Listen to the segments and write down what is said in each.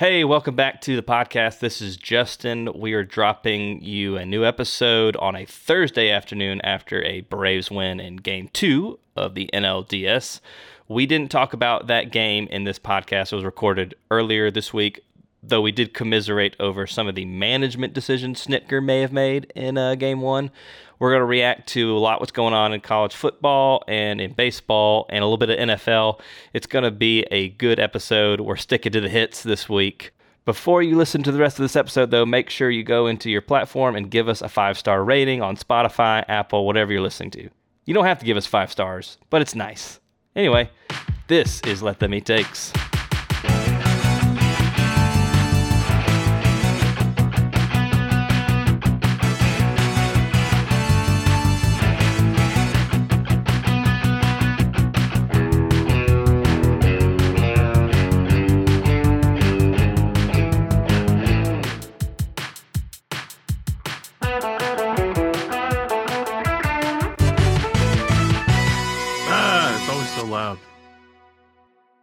Hey, welcome back to the podcast. This is Justin. We are dropping you a new episode on a Thursday afternoon after a Braves win in game two of the NLDS. We didn't talk about that game in this podcast. It was recorded earlier this week, though we did commiserate over some of the management decisions Snitker may have made in uh, game one. We're going to react to a lot what's going on in college football and in baseball and a little bit of NFL. It's going to be a good episode. We're sticking to the hits this week. Before you listen to the rest of this episode, though, make sure you go into your platform and give us a five star rating on Spotify, Apple, whatever you're listening to. You don't have to give us five stars, but it's nice. Anyway, this is Let Them Eat Takes.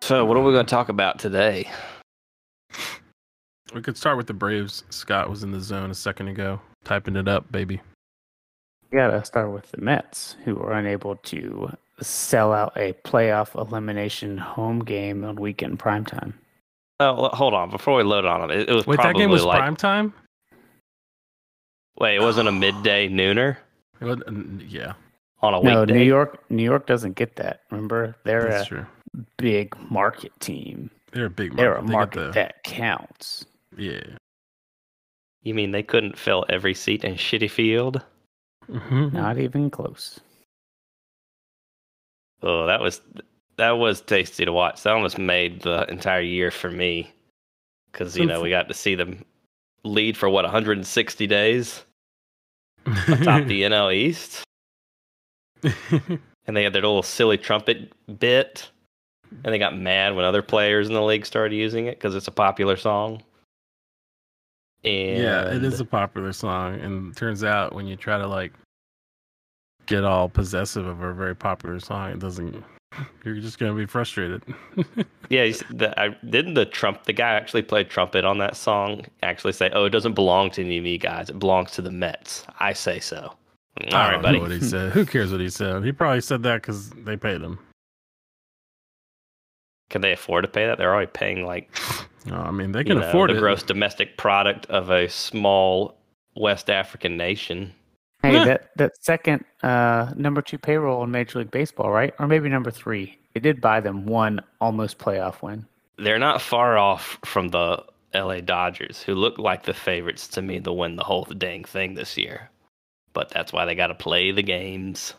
So, what are we going to talk about today? We could start with the Braves. Scott was in the zone a second ago, typing it up, baby. We gotta start with the Mets, who were unable to sell out a playoff elimination home game on weekend primetime. Oh, hold on. Before we load on it, it was Wait, that game was like prime time. wait, it wasn't a midday nooner It was, yeah, on a No, weekday. New York, New York doesn't get that. Remember, they're that's a true. Big market team. They're a big. market. They're a market. They market get that counts. Yeah. You mean they couldn't fill every seat in Shitty Field? Mhm. Not even close. Oh, that was that was tasty to watch. That almost made the entire year for me because you know we got to see them lead for what 160 days atop the NL East, and they had their little silly trumpet bit, and they got mad when other players in the league started using it because it's a popular song. And yeah, it is a popular song, and turns out when you try to like get all possessive of a very popular song, it doesn't. You're just gonna be frustrated. Yeah, the, I, didn't the trump the guy actually played trumpet on that song? Actually say, "Oh, it doesn't belong to any of you guys. It belongs to the Mets." I say so. All I right, don't buddy. know what he said. Who cares what he said? He probably said that because they paid him. Can they afford to pay that? They're already paying like No, I mean they you can know, afford the it. gross domestic product of a small West African nation. Hey, Huh. that that second uh, number two payroll in Major League Baseball, right? Or maybe number three. They did buy them one almost playoff win. They're not far off from the LA Dodgers, who look like the favorites to me to win the whole dang thing this year. But that's why they got to play the games.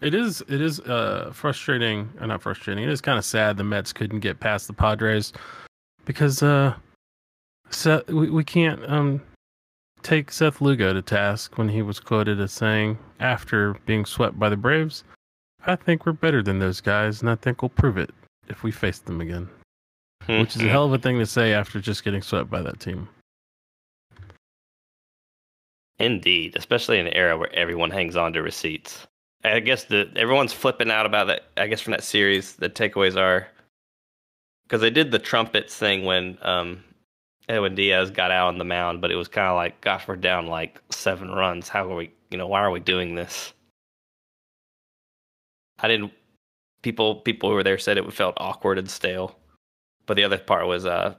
It is it is uh frustrating or not frustrating. It is kind of sad the Mets couldn't get past the Padres because uh Seth, we, we can't um take Seth Lugo to task when he was quoted as saying after being swept by the Braves, I think we're better than those guys and I think we'll prove it if we face them again. Which is a hell of a thing to say after just getting swept by that team. Indeed, especially in an era where everyone hangs on to receipts. I guess the everyone's flipping out about that. I guess from that series, the takeaways are because they did the trumpets thing when um, Edwin Diaz got out on the mound, but it was kind of like, gosh, we're down like seven runs. How are we? You know, why are we doing this? I didn't. People, people who were there said it felt awkward and stale, but the other part was uh,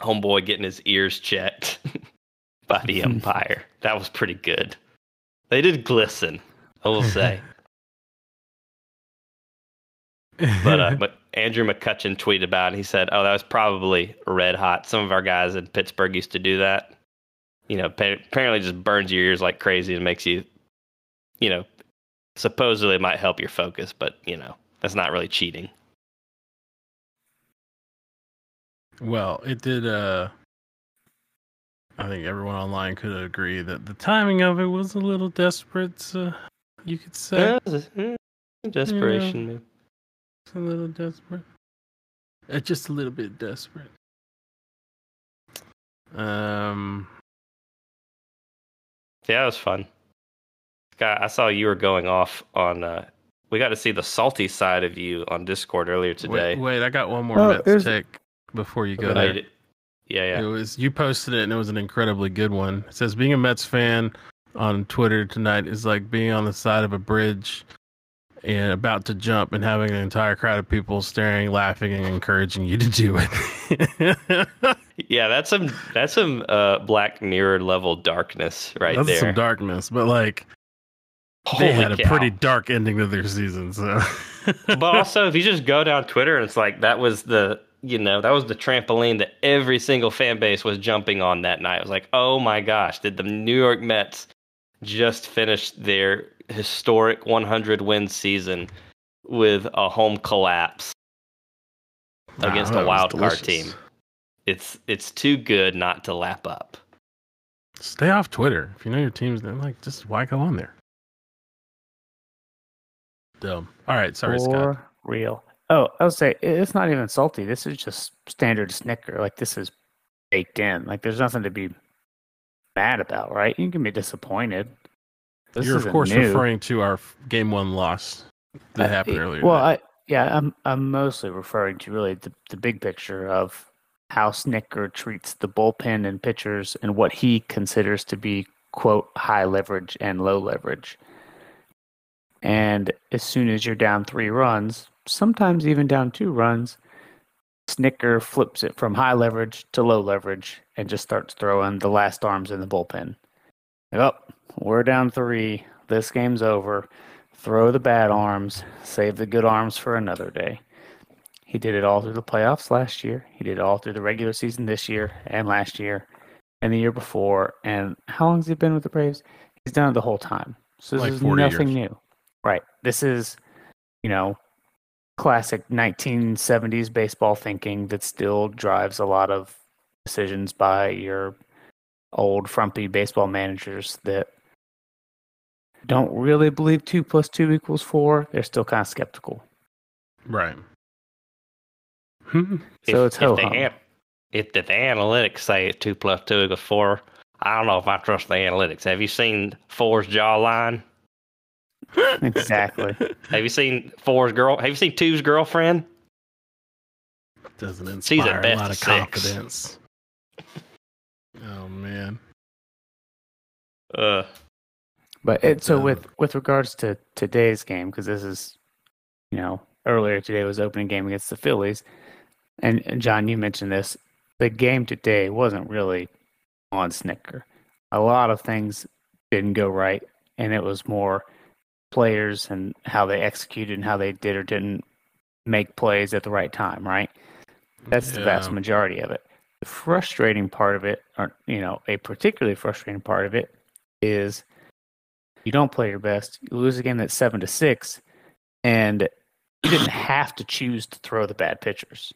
homeboy getting his ears checked by the umpire. That was pretty good. They did glisten, I will say. But uh, but Andrew McCutchen tweeted about it. He said, "Oh, that was probably red hot. Some of our guys in Pittsburgh used to do that. You know, pa- apparently just burns your ears like crazy and makes you, you know, supposedly might help your focus, but you know, that's not really cheating. Well, it did. Uh, I think everyone online could agree that the timing of it was a little desperate. Uh, you could say Uh, desperation. man. it's a little desperate. Uh, just a little bit desperate. Um, Yeah, it was fun. Scott, I saw you were going off on. Uh, we got to see the salty side of you on Discord earlier today. wait, wait, I got one more Oh, Mets there's- before you go But I there. did- yeah, It was you posted it and it was an incredibly good one. It says being a Mets fan on Twitter tonight is like being on the side of a bridge and about to jump and having an entire crowd of people staring, laughing, and encouraging you to do it. Yeah, that's some that's some uh Black Mirror level darkness right there. That's there. some darkness, but like Holy they had a pretty dark ending to their season. So, but also if you just go down Twitter and it's like that was the you know, that was the trampoline that every single fan base was jumping on that night. It was like, oh my gosh, did the New York Mets just finished their historic 100 win season with a home collapse against Wow, a wild card team? It's it's too good not to lap up. Stay off Twitter if you know your team's then like just why go on there? Dumb. All right, sorry, Scott. For real. Oh, I would say it's not even salty. This is just standard Snitker. Like this is baked in. Like there's nothing to be mad about, right? You can be disappointed. This You're of course new. referring to our game one loss that Uh, happened earlier. Well. I yeah, I'm I'm mostly referring to really the, the big picture of how Snitker treats the bullpen and pitchers and what he considers to be quote high leverage and low leverage. And as soon as you're down three runs, sometimes even down two runs, Snitker flips it from high leverage to low leverage and just starts throwing the last arms in the bullpen. Yep, we're down three. This game's over. Throw the bad arms, save the good arms for another day. He did it all through the playoffs last year. He did it all through the regular season this year and last year and the year before. And how long has he been with the Braves? He's done it the whole time. So this Like is nothing years. new. Right. This is, you know, classic 1970s baseball thinking that still drives a lot of decisions by your old frumpy baseball managers that don't really believe two plus two equals four. They're still kind of skeptical. right. Hmm. So if, it's if ho the, hum. an- if the analytics say two plus two equals four, I don't know if I trust the analytics. Have you seen four's jawline? Exactly. Have you seen four's girl? Have you seen two's girlfriend? Doesn't She's at inspire a lot of six. confidence. Oh man. Uh, But it, so with with regards to today's game, because this is, you know, earlier today was opening game against the Phillies, and, and John, you mentioned this. The game today wasn't really on Snitker. A lot of things didn't go right, and it was more players and how they executed and how they did or didn't make plays at the right time. Right. That's the vast majority of it. The frustrating part of it, or you know, a particularly frustrating part of it, is you don't play your best. You lose a game that's seven to six, and you didn't have to choose to throw the bad pitchers,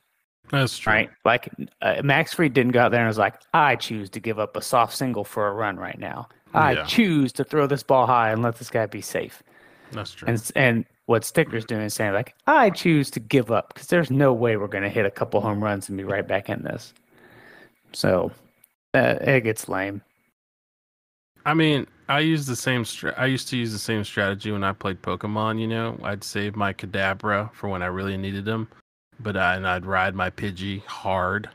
That's true. right? Like uh, Max Fried didn't go out there and was like, "I choose to give up a soft single for a run right now. I Yeah. choose to throw this ball high and let this guy be safe." That's true. And and what Snitker's doing is saying like, "I choose to give up because there's no way we're going to hit a couple home runs and be right back in this." So uh, it gets lame. I mean, I use the same. I used to use the same strategy when I played Pokemon. You know, I'd save my Kadabra for when I really needed them, but I, and I'd ride my Pidgey hard,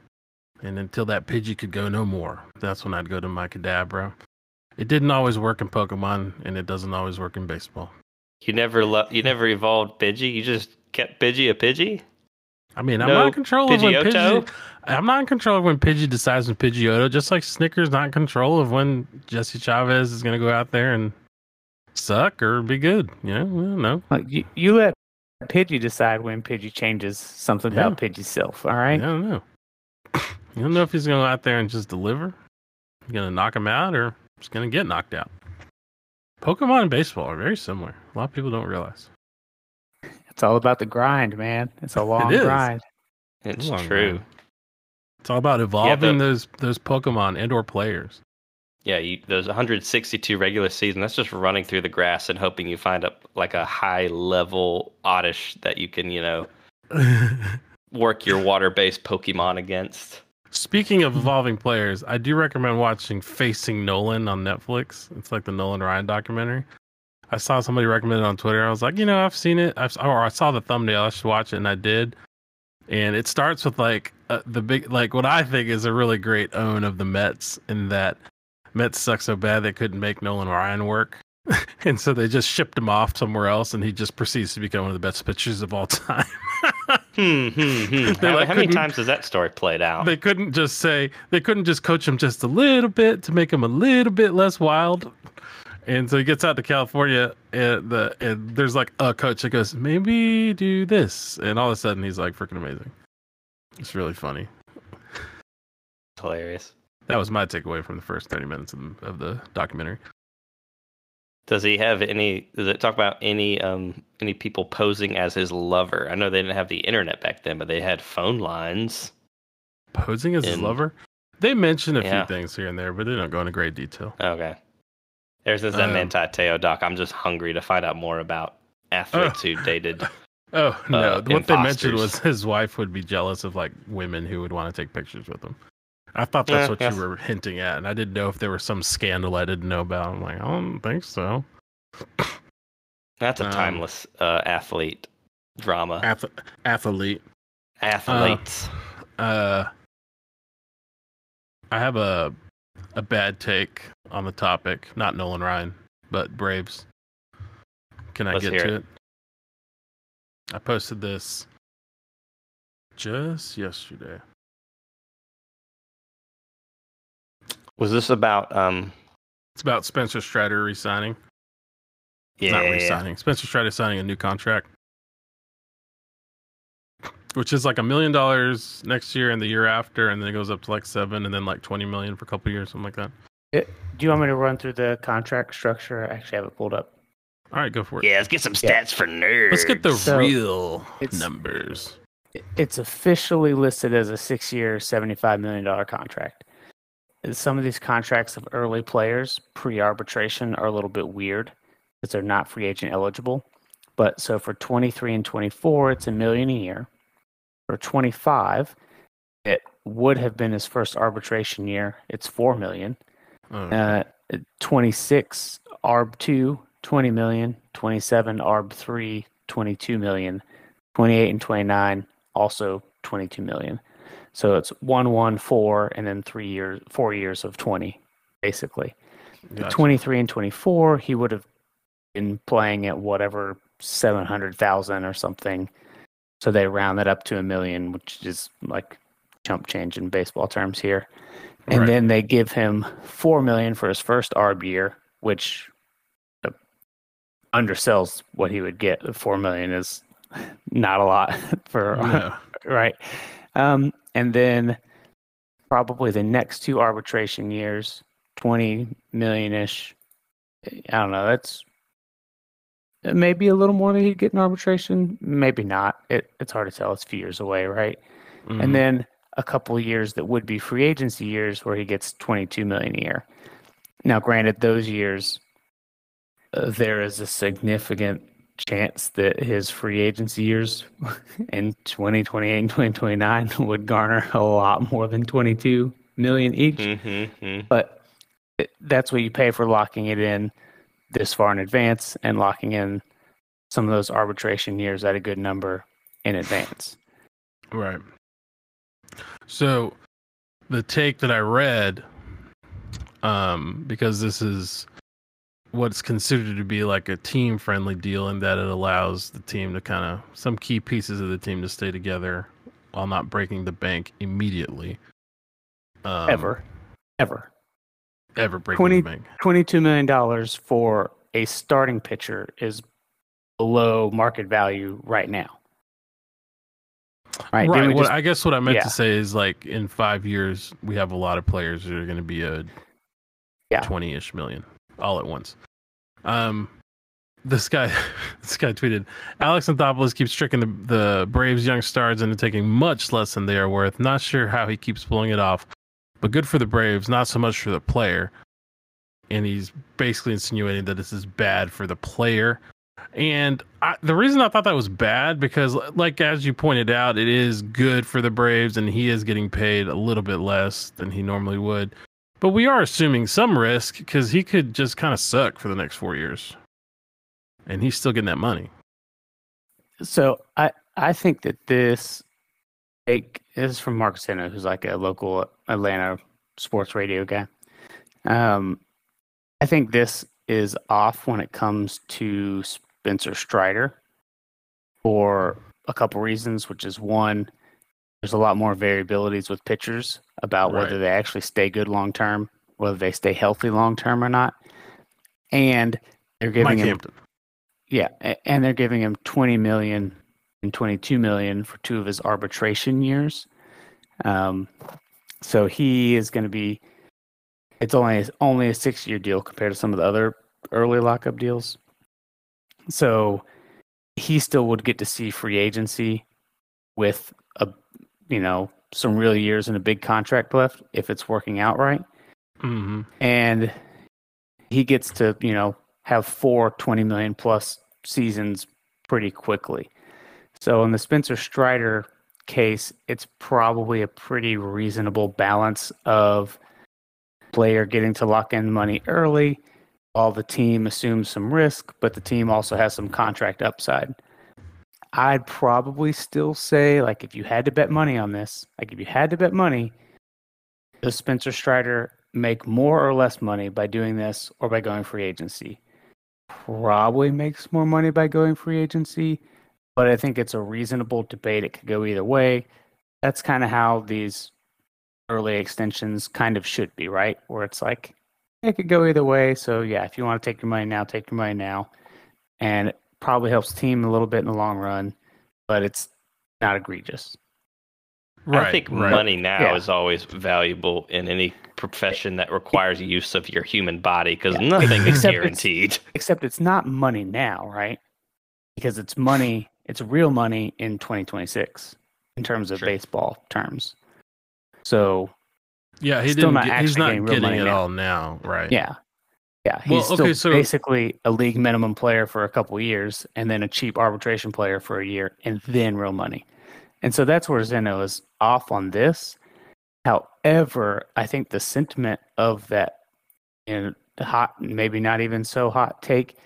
and until that Pidgey could go no more, that's when I'd go to my Kadabra. It didn't always work in Pokemon, and it doesn't always work in baseball. You never lo- you never evolved Pidgey. You just kept Pidgey a Pidgey. I mean, I'm No not in control of when Pidgeotto? Pidgey. I'm not in control of when Pidgey decides when Pidgeotto. Just like Snitker's not in control of when Jesse Chavez is going to go out there and suck or be good. You know, I don't know. Like you, you let Pidgey decide when Pidgey changes something Yeah. about Pidgey's self. All I don't know. You don't know if he's going to go out there and just deliver. He's going to knock him out or he's going to get knocked out. Pokemon and baseball are very similar. A lot of people don't realize. It's all about the grind, man. It's a long is. grind. It's Come true. man. It's all about evolving but- those those Pokemon and or players. Yeah, you, those 162 regular season. That's just running through the grass and hoping you find a like a high level Oddish that you can you know work your water based Pokemon against. Speaking of evolving players, I do recommend watching Facing Nolan on Netflix. It's like the Nolan Ryan documentary. I saw somebody recommend it on Twitter. I was like, you know, I've seen it. I've, or I saw the thumbnail. I should watch it, and I did. and it starts with like uh, the big like what I think is a really great own of the Mets in that Mets suck so bad they couldn't make Nolan Ryan work. and so they just shipped him off somewhere else, and he just proceeds to become one of the best pitchers of all time. Hmm, hmm, hmm. How, like, how many times has that story played out? they couldn't just say they couldn't just coach him just a little bit to make him a little bit less wild. And so he gets out to California, and the and there's like a coach that goes, maybe do this, and all of a sudden he's like freaking amazing. It's really funny. Hilarious. That was my takeaway from the first thirty minutes of the, of the documentary. Does he have any? Does it talk about any um any people posing as his lover? I know they didn't have the internet back then, but they had phone lines. Posing as his lover, they mention a Yeah. few things here and there, but they don't go into great detail. Okay. Ever since that Um, Manti Teo doc, I'm just hungry to find out more about athletes who dated. Oh no! Uh, what they mentioned was his wife would be jealous of like women who would want to take pictures with him. I thought that's Yeah, what yes. you were hinting at, and I didn't know if there was some scandal I didn't know about. I'm like, I don't think so. That's a Um, timeless uh, athlete drama. Ath- athlete. Athletes. Uh, I have a a bad take on the topic. Not Nolan Ryan, but Braves. Can I Let's get to it. it? I posted this just yesterday. Was this about um? It's about Spencer Strider resigning. Yeah. Not resigning. Spencer Strider signing a new contract, which is like a million dollars next year and the year after, and then it goes up to like seven, and then like twenty million for a couple years, something like that. Do you want me to run through the contract structure? I actually have it pulled up. All right, go for it. Yeah, let's get some Yeah. stats for nerds. Let's get the So, real it's- numbers. It's officially listed as a six-year, seventy-five million dollar contract. Some of these contracts of early players pre-arbitration are a little bit weird because they're not free agent eligible. But so for 23 and 24, it's a million a year. For 25, it would have been his first arbitration year. It's four million. Oh, Uh, 26 ARB 2, 20 million. 27 ARB 3, 22 million. 28 and 29, also 22 million. So it's 1, 1, 4, and then three years, four years of 20, basically. Gotcha. 23 and 24, he would have been playing at whatever 700,000 or something. So they round that up to a million, which is like chump change in baseball terms here. And Right. then they give him 4 million for his first ARB year, which uh, undersells what he would get. 4 million is not a lot for No. right? Um, and then probably the next two arbitration years, twenty million ish. I don't know. That's maybe a little more than he'd get in arbitration. Maybe not. It, it's hard to tell. It's a few years away, right? Mhm. And then a couple of years that would be free agency years where he gets twenty two million a year. Now, granted, those years uh, there is a significant chance that his free agency years in 2028 and 2029 would garner a lot more than 22 million each Mm-hmm. but that's what you pay for locking it in this far in advance and locking in some of those arbitration years at a good number in advance Right. So the take that I read, um, because this is what's considered to be like a team friendly deal in that it allows the team to kind of some key pieces of the team to stay together while not breaking the bank immediately. Um, ever ever Ever breaking 20 the bank. 22 million dollars for a starting pitcher is below market value right now right, Right. we What, just- I guess what I meant yeah. to say is like in five years, we have a lot of players that are going to be a Yeah. 20 ish million all at once. Um, this guy, this guy tweeted, Alex Anthopoulos keeps tricking the, the Braves young stars into taking much less than they are worth. Not sure how he keeps pulling it off, but good for the Braves, not so much for the player. And he's basically insinuating that this is bad for the player. And I, the reason I thought that was bad because, like as you pointed out, it is good for the Braves, and he is getting paid a little bit less than he normally would. But we are assuming some risk because he could just kind of suck for the next four years, and he's still getting that money. So I I think that this take this is from Mark Zinno, who's like a local Atlanta sports radio guy. Um, I think this is off when it comes to Spencer Strider for a couple reasons, which is one, there's a lot more variabilities with pitchers about Right. whether they actually stay good long term, whether they stay healthy long term or not. And they're giving Mike him Hampton. yeah, and they're giving him 20 million and 22 million for two of his arbitration years. Um, so he is going to be. It's only only a six year deal compared to some of the other early lockup deals. So he still would get to see free agency with a you know some real years and a big contract left if it's working out right. Hmm and he gets to you know have four 20 million plus seasons pretty quickly. So in the spencer strider case it's probably a pretty reasonable balance of player getting to lock in money early while the team assumes some risk but the team also has some contract upside i'd probably still say like if you had to bet money on this like if you had to bet money does Spencer Strider make more or less money by doing this or by going free agency? Probably makes more money by going free agency, but I think it's a reasonable debate. It could go either way. That's kind of how these early extensions kind of should be, right? Where it's like it could go either way. So yeah, if you want to take your money now, take your money now, and probably helps the team a little bit in the long run, but it's not egregious. Right. I think right. money now Yeah. is always valuable in any profession that requires use of your human body because Yeah. nothing is Except it's- guaranteed. except it's not money now, right? Because it's money, it's real money in 2026 in terms of Sure. baseball terms. So, Yeah, he Still didn't. not Get, he's actually not getting real getting money it now. all now, right? yeah. Yeah, he's Well, still okay, so- basically a league minimum player for a couple years and then a cheap arbitration player for a year and then real money. And so that's where Zinno is off on this. However, I think the sentiment of that you know, hot, maybe not even so hot take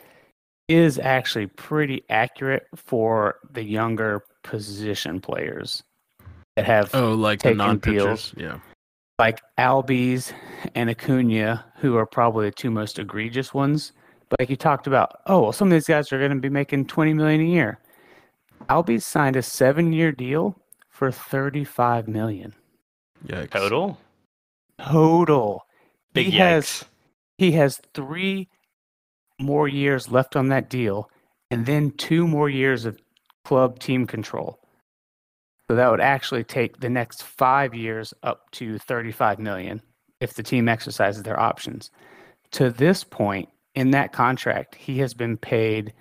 is actually pretty accurate for the younger position players that have Oh, like the non-pitchers. Yeah. Like Albies and Acuna, who are probably the two most egregious ones. But like you talked about, oh, well, some of these guys are going to be making twenty million a year. Albies signed a seven-year deal for thirty-five million Yikes. Total? total. Big he yikes. has he has three more years left on that deal, and then two more years of club team control. So that would actually take the next five years up to 35 million if the team exercises their options. To this point in that contract, he has been paid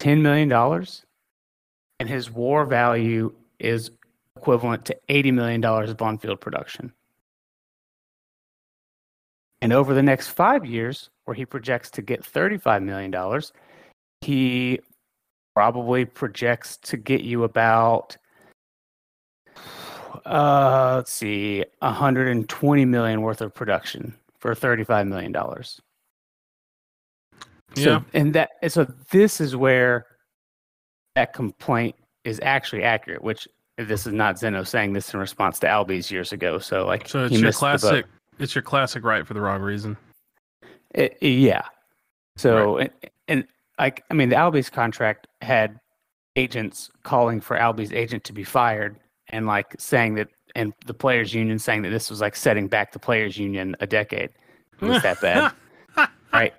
$10 million, and his war value is equivalent to $80 million of on field production. And over the next five years, where he projects to get $35 million, he probably projects to get you about, uh, let's see, 120 million worth of production for $35 million. Yeah. So, and that, so this is where that complaint is actually accurate, which this is not Zinno saying this in response to Albies years ago. So, like, So it's your missed the boat. classic. It's your classic right for the wrong reason. It, yeah. So and, and like I mean, the Albies contract had agents calling for Albies agent to be fired, and like saying that, and the players' union saying that this was like setting back the players' union a decade. It was that bad, right?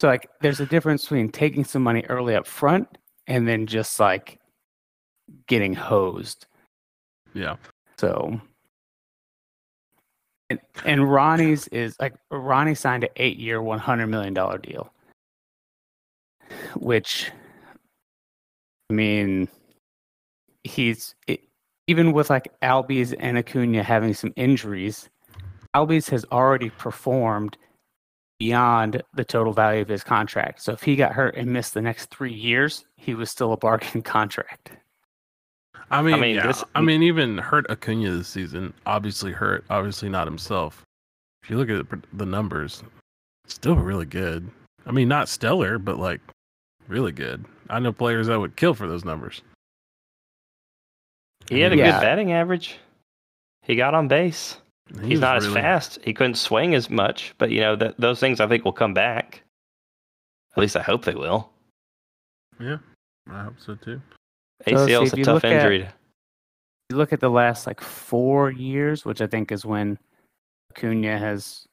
So like, there's a difference between taking some money early up front and then just like getting hosed. Yeah. So, and, and Ronnie's is like Ronnie signed an eight year, $100 million deal, which, I mean, he's it, even with like Albies and Acuna having some injuries, Albies has already performed beyond the total value of his contract. So if he got hurt and missed the next three years, he was still a bargain contract. I mean, mean, yeah. this- I mean, even hurt Acuna this season. Obviously hurt. Obviously not himself. If you look at the- the numbers, still really good. I mean, not stellar, but like really good. I know players that would kill for those numbers. He had a Yeah. good batting average. He got on base. He He's not really- as fast. He couldn't swing as much, but you know that those things I think will come back. At least I hope they will. Yeah, I hope so too. So, see, ACL is if a tough look at- injury. to- you look at the last like four years, which I think is when Acuna has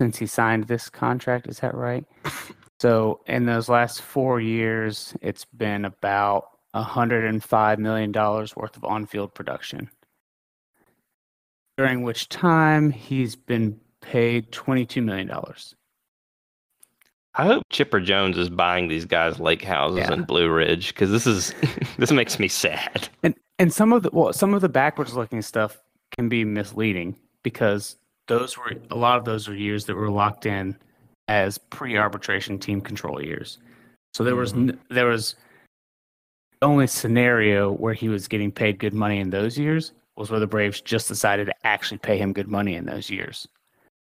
since he signed this contract. Is that right? So in those last four years, it's been about hundred and five million dollars worth of on-field production. During which time he's been paid twenty-two million dollars. I hope Chipper Jones is buying these guys lake houses Yeah. in Blue Ridge because this is this makes me sad. And and some of the well, some of the backwards looking stuff can be misleading because those were a lot of those were years that were locked in as pre-arbitration team control years. So there was mm-hmm. n- there was only scenario where he was getting paid good money in those years was where the Braves just decided to actually pay him good money in those years,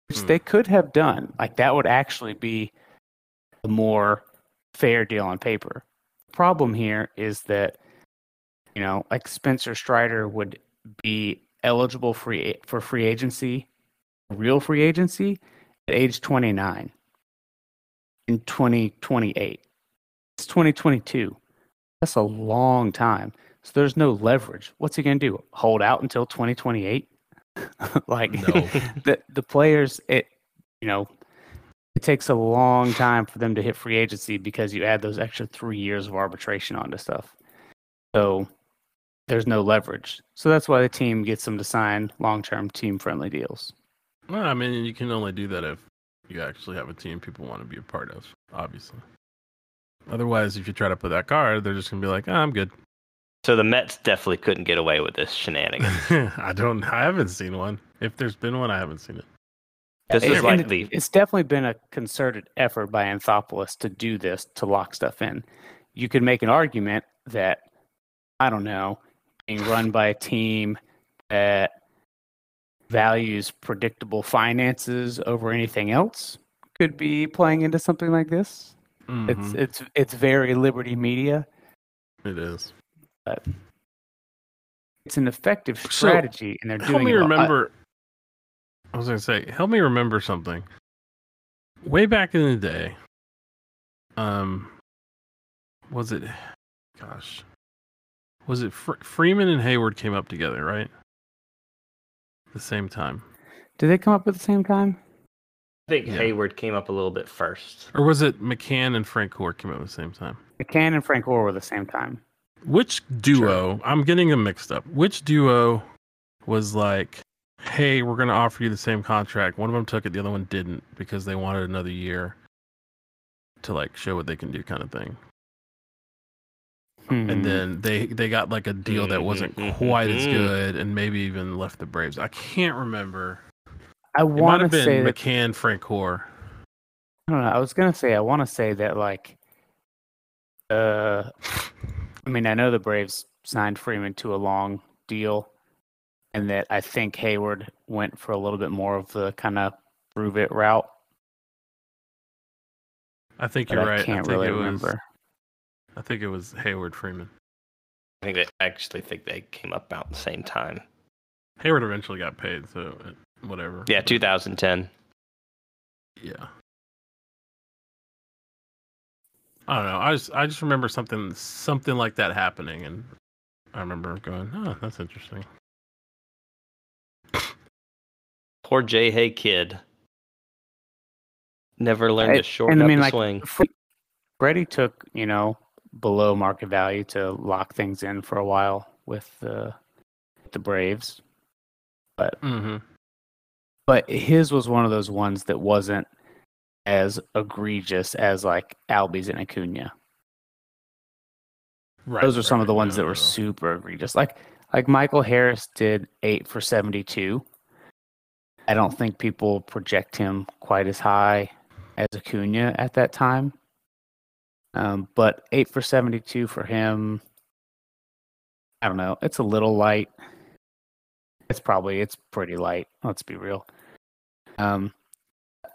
which Hmm. they could have done. Like that would actually be a more fair deal on paper. Problem here is that you know, like Spencer Strider would be eligible free for free agency, real free agency, at age 29 in 2028. It's 2022. That's a long time. So there's no leverage. What's he going to do? Hold out until 2028? like the the players it you know it takes a long time for them to hit free agency because you add those extra 3 years of arbitration onto stuff. So there's no leverage. So that's why the team gets them to sign long-term team-friendly deals. Well, I mean, you can only do that if you actually have a team people want to be a part of, obviously. Otherwise, if you try to put that card, they're just gonna be like, "Ah, "I'm good." So the Mets definitely couldn't get away with this shenanigan. I don't. I haven't seen one. If there's been one, I haven't seen it. This And- is and like the It's definitely been a concerted effort by Anthopoulos to do this to lock stuff in. You could make an argument that I don't know, being run by a team that values predictable finances over anything else could be playing into something like this. It's Mhm. it's it's very liberty media. It is. But it's an effective So, strategy, and they're doing Help me remember. I was gonna say, help me remember something. Way back in the day, um, was it? Gosh, was it Fre- Freeman and Heyward came up together, right? The same time, Did they come up at the same time? I think Yeah. Heyward came up a little bit first. or was it McCann and Francoeur came up at the same time? McCann and Francoeur were the same time. Which duo? I'm getting them mixed up. Which duo was like, "Hey, we're going to offer you the same contract." One of them took it, the other one didn't because they wanted another year to like show what they can do, kind of thing. Hmm. And then they they got like a deal that wasn't quite as mhm. good, and maybe even left the Braves. I can't remember. I It might want have to been say that McCann, Francoeur. I don't know. I was gonna say I want to say that like, uh, I mean I know the Braves signed Freeman to a long deal, and that I think Heyward went for a little bit more of the kind of prove it route. I think you're I right. can't I think really it was. remember. I think it was Heyward Freeman. I think they I actually think they came up about the same time. Heyward eventually got paid, so uh, whatever. Yeah, 2010. Yeah. I don't know. I just I just remember something something like that happening, and I remember going, "Oh, that's interesting." Poor J. Hay kid. Never learned I- to shorten and I up mean, the like, swing. Fre- Freddie took you know below market value to lock things in for a while with the the Braves, Mm-hmm. But his was one of those ones that wasn't as egregious as like Albies and Acuna. Right. Those are some of the ones no, that were no. super egregious. Like like Michael Harris did eight for seventy two. I don't think people project him quite as high as Acuna at that time. Um, but eight for seventy two for him. I don't know. It's a little light. It's probably it's pretty light. Let's be real. Um,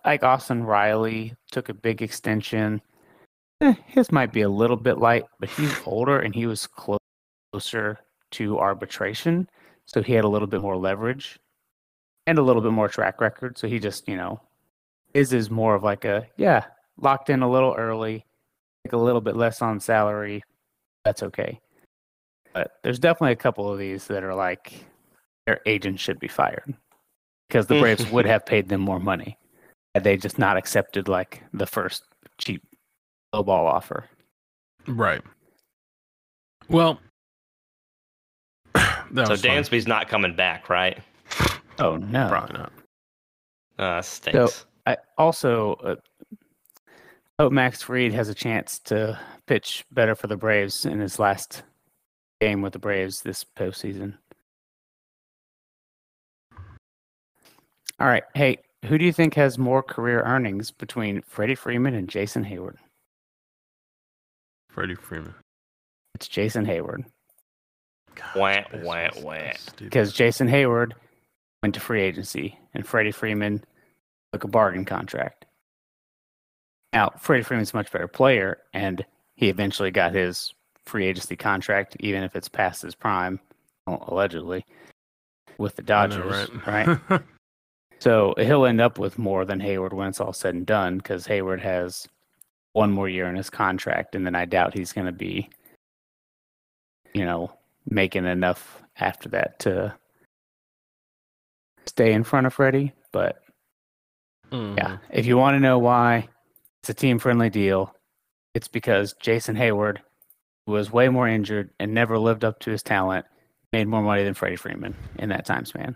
like Austin Riley took a big extension. Eh, his might be a little bit light, but he's older and he was clo- closer to arbitration, so he had a little bit more leverage and a little bit more track record. So he just, you know, is is more of like a yeah, locked in a little early, take a little bit less on salary. That's okay. But there's definitely a couple of these that are like their agent should be fired because the Braves would have paid them more money had they just not accepted like the first cheap low ball offer. Right. Well, that so. Dansby's not coming back, right? Oh no! probably not. Uh, stinks. I also uh, hope Max Fried has a chance to pitch better for the Braves in his last game with the Braves this postseason. All right, hey, who do you think has more career earnings between Freddie Freeman and Jason Heyward? Freddie Freeman. It's Jason Heyward God, Wah, this wah, wah. because Jason Heyward went to free agency and Freddie Freeman took a bargain contract. Now, Freddie Freeman's a much better player, and he eventually got his free agency contract, even if it's past his prime, well, allegedly, with the I know, Dodgers, right? right? So he'll end up with more than Heyward when it's all said and done, because Heyward has one more year in his contract, and then I doubt he's going to be, you know, making enough after that to stay in front of Freddie. But Mm. yeah, if you want to know why it's a team friendly deal, it's because Jason Heyward, was way more injured and never lived up to his talent, made more money than Freddie Freeman in that time span.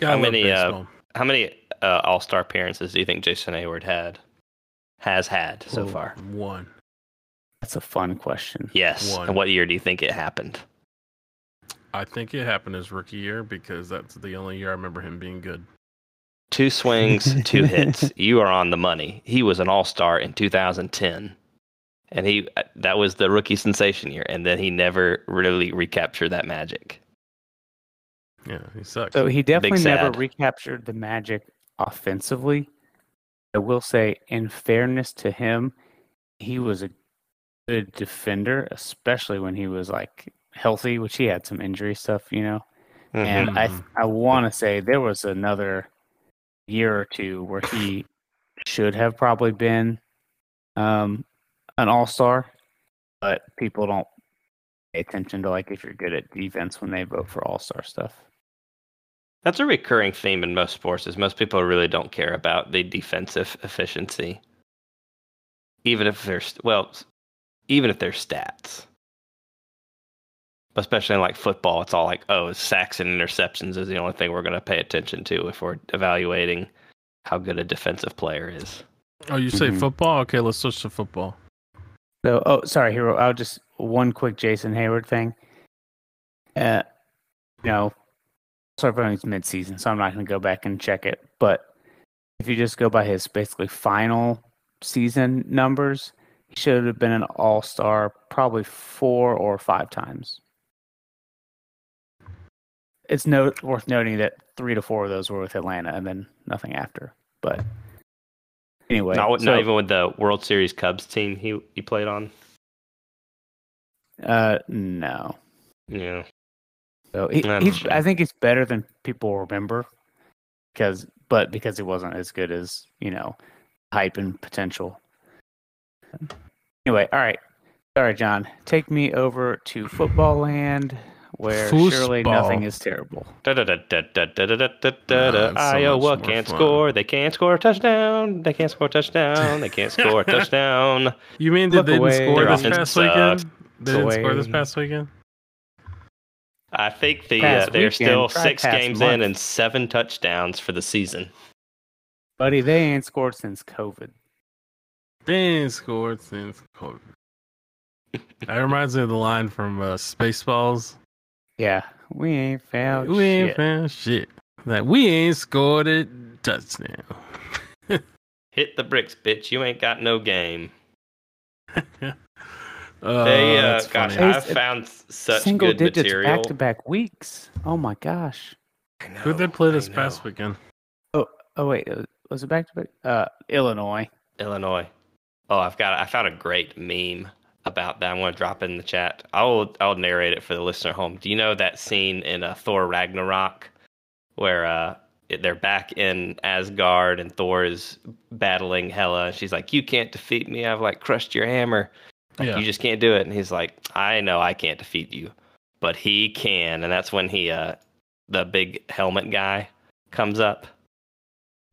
Gotta How many, uh. How many uh, All Star appearances do you think Jason Heyward had? Has had so Ooh, far? One. That's a fun question. Yes. One. And what year do you think it happened? I think it happened his rookie year because that's the only year I remember him being good. Two swings, two hits. You are on the money. He was an All Star in 2010, and he uh, that was the rookie sensation year, and then he never really recaptured that magic. Yeah, he sucks. So he definitely never recaptured the magic offensively. I will say, in fairness to him, he was a good defender, especially when he was like healthy, which he had some injury stuff, you know. And I Mhm. I want to say there was another year or two where he should have probably been um, an all star, but people don't pay attention to like if you're good at defense when they vote for all star stuff. That's a recurring theme in most sports. Is most people really don't care about the defensive efficiency, even if there's well, even if there's stats. Especially in like football, it's all like, oh, sacks and interceptions is the only thing we're going to pay attention to if we're evaluating how good a defensive player is. oh, you say Mhm. football? Okay, let's switch to football. So, oh, sorry, hero. I'll just one quick Jason Heyward thing. Uh, you know, sorry for it's mid-season, so I'm not going to go back and check it. But if you just go by his basically final season numbers, he should have been an All-Star probably four or five times. It's no worth noting that three to four of those were with Atlanta, and then nothing after. But anyway, not, with- so, not even with the World Series Cubs team he he played on. uh, no. Yeah, So he, That's he's, a. I think he's better than people remember, because but because he wasn't as good as you know, hype and potential. Anyway, all right, sorry, John. Take me over to football land, where surely nothing is terrible. Da da da da da da da da da da. it's so Iowa can't fun. score. They can't score a touchdown. They can't score a touchdown. They can't score a touchdown. You mean they Look didn't away. score Their this past sucks. weekend? They didn't score this past weekend. I think the uh, they're weekend, still six games month. in and seven touchdowns for the season. Buddy, they ain't scored since COVID. They ain't scored since COVID. that reminds me of the line from uh, Spaceballs. Yeah, we ain't found we ain't shit. found shit. Like we ain't scored a touchdown. Hit the bricks, bitch. You ain't got no game. Uh, They, uh, that's gosh, funny. I've found s- such Single good digits material. back to back weeks. Oh my gosh. Who did they play this past weekend? Oh oh wait, uh, was it back to back? Uh, Illinois. Illinois. Oh, I've got. I found a great meme about that. I'm going to drop it in the chat. I'll I'll narrate it for the listener home. Do you know that scene in uh, Thor Ragnarok where uh, they're back in Asgard and Thor is battling Hela? She's like, "You can't defeat me. I've like crushed your hammer. Like, Yeah. You just can't do it." And he's like, "I know I can't defeat you, but he can." And that's when he uh, the big helmet guy comes up.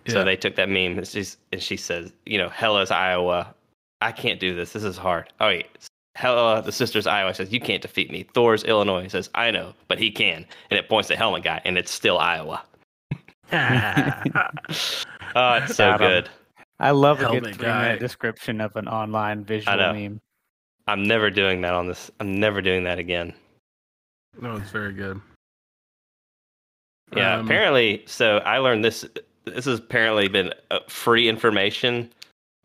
So they took that meme and, she's, and she says, you know, Hela's Iowa. I can't do this. This is hard. Oh, wait. Hella, the sister's Iowa says, you can't defeat me. Thor's Illinois says, I know, but he can. And it points to Helmet Guy, and it's still Iowa. Oh, it's so Got 'em. good. I love a Helmet good three-minute description of an online visual meme. I'm never doing that on this. I'm never doing that again. no, it's very good. Yeah, Um, apparently. So I learned this. This has apparently been uh, free information,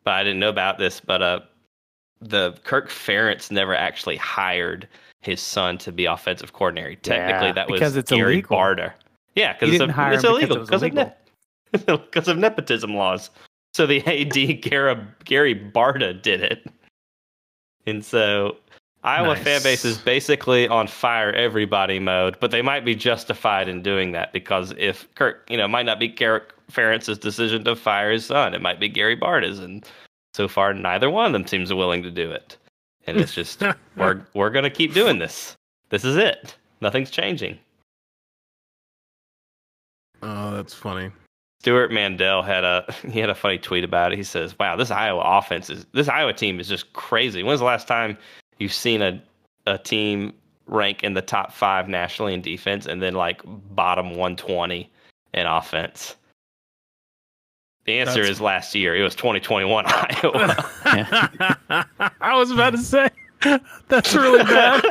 but I didn't know about this. But uh, the Kirk Ferentz never actually hired his son to be offensive coordinator. Technically, Yeah, that was because it's Gary illegal. Barta. Yeah, because it's, a- it's him because illegal it was because of, ne- of nepotism laws. So the AD Gary, Gary Barta did it, and so Iowa fan base is basically on fire everybody mode, but they might be justified in doing that because if Kirk, you know, might not be Kirk Ferentz's decision to fire his son, it might be Gary Barta's, and so far neither one of them seems willing to do it. And it's just we're we're gonna keep doing this. This is it. Nothing's changing. Oh, that's funny. Stewart Mandel had a he had a funny tweet about it. He says, "Wow, this Iowa offense is this Iowa team is just crazy. When's the last time you've seen a a team rank in the top five nationally in defense and then like bottom 120 in offense?" The answer That's- is last year. It was 2021 Iowa. I was about to say that's really bad.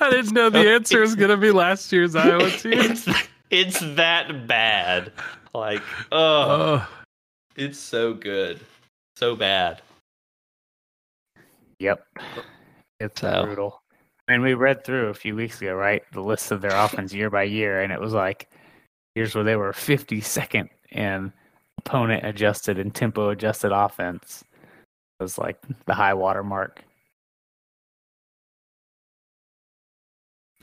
I didn't know the answer was going to be last year's Iowa team. it's it's that bad. Like, oh, Oh, it's so good, so bad. Yep. It's So- brutal. And we read through a few weeks ago, right? The list of their offense year by year, and it was like, here's where they were 52nd in opponent adjusted and tempo adjusted offense. It was like the high water mark.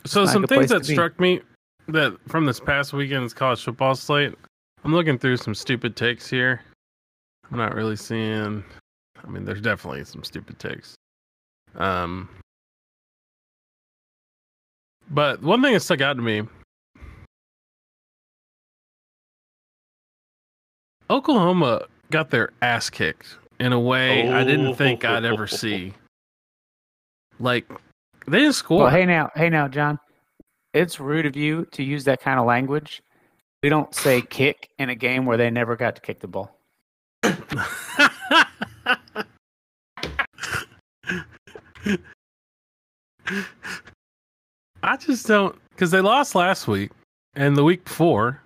so some things that struck me that from this past weekend's college football slate. I'm looking through some stupid takes here. I'm not really seeing. I mean, there's definitely some stupid takes. Um, but one thing that stuck out to me. Oklahoma got their ass kicked in a way I didn't think I'd ever see. Like they didn't score. Well, hey now, hey now, John. It's rude of you to use that kind of language. We don't say kick in a game where they never got to kick the ball. I just don't because they lost last week and the week before,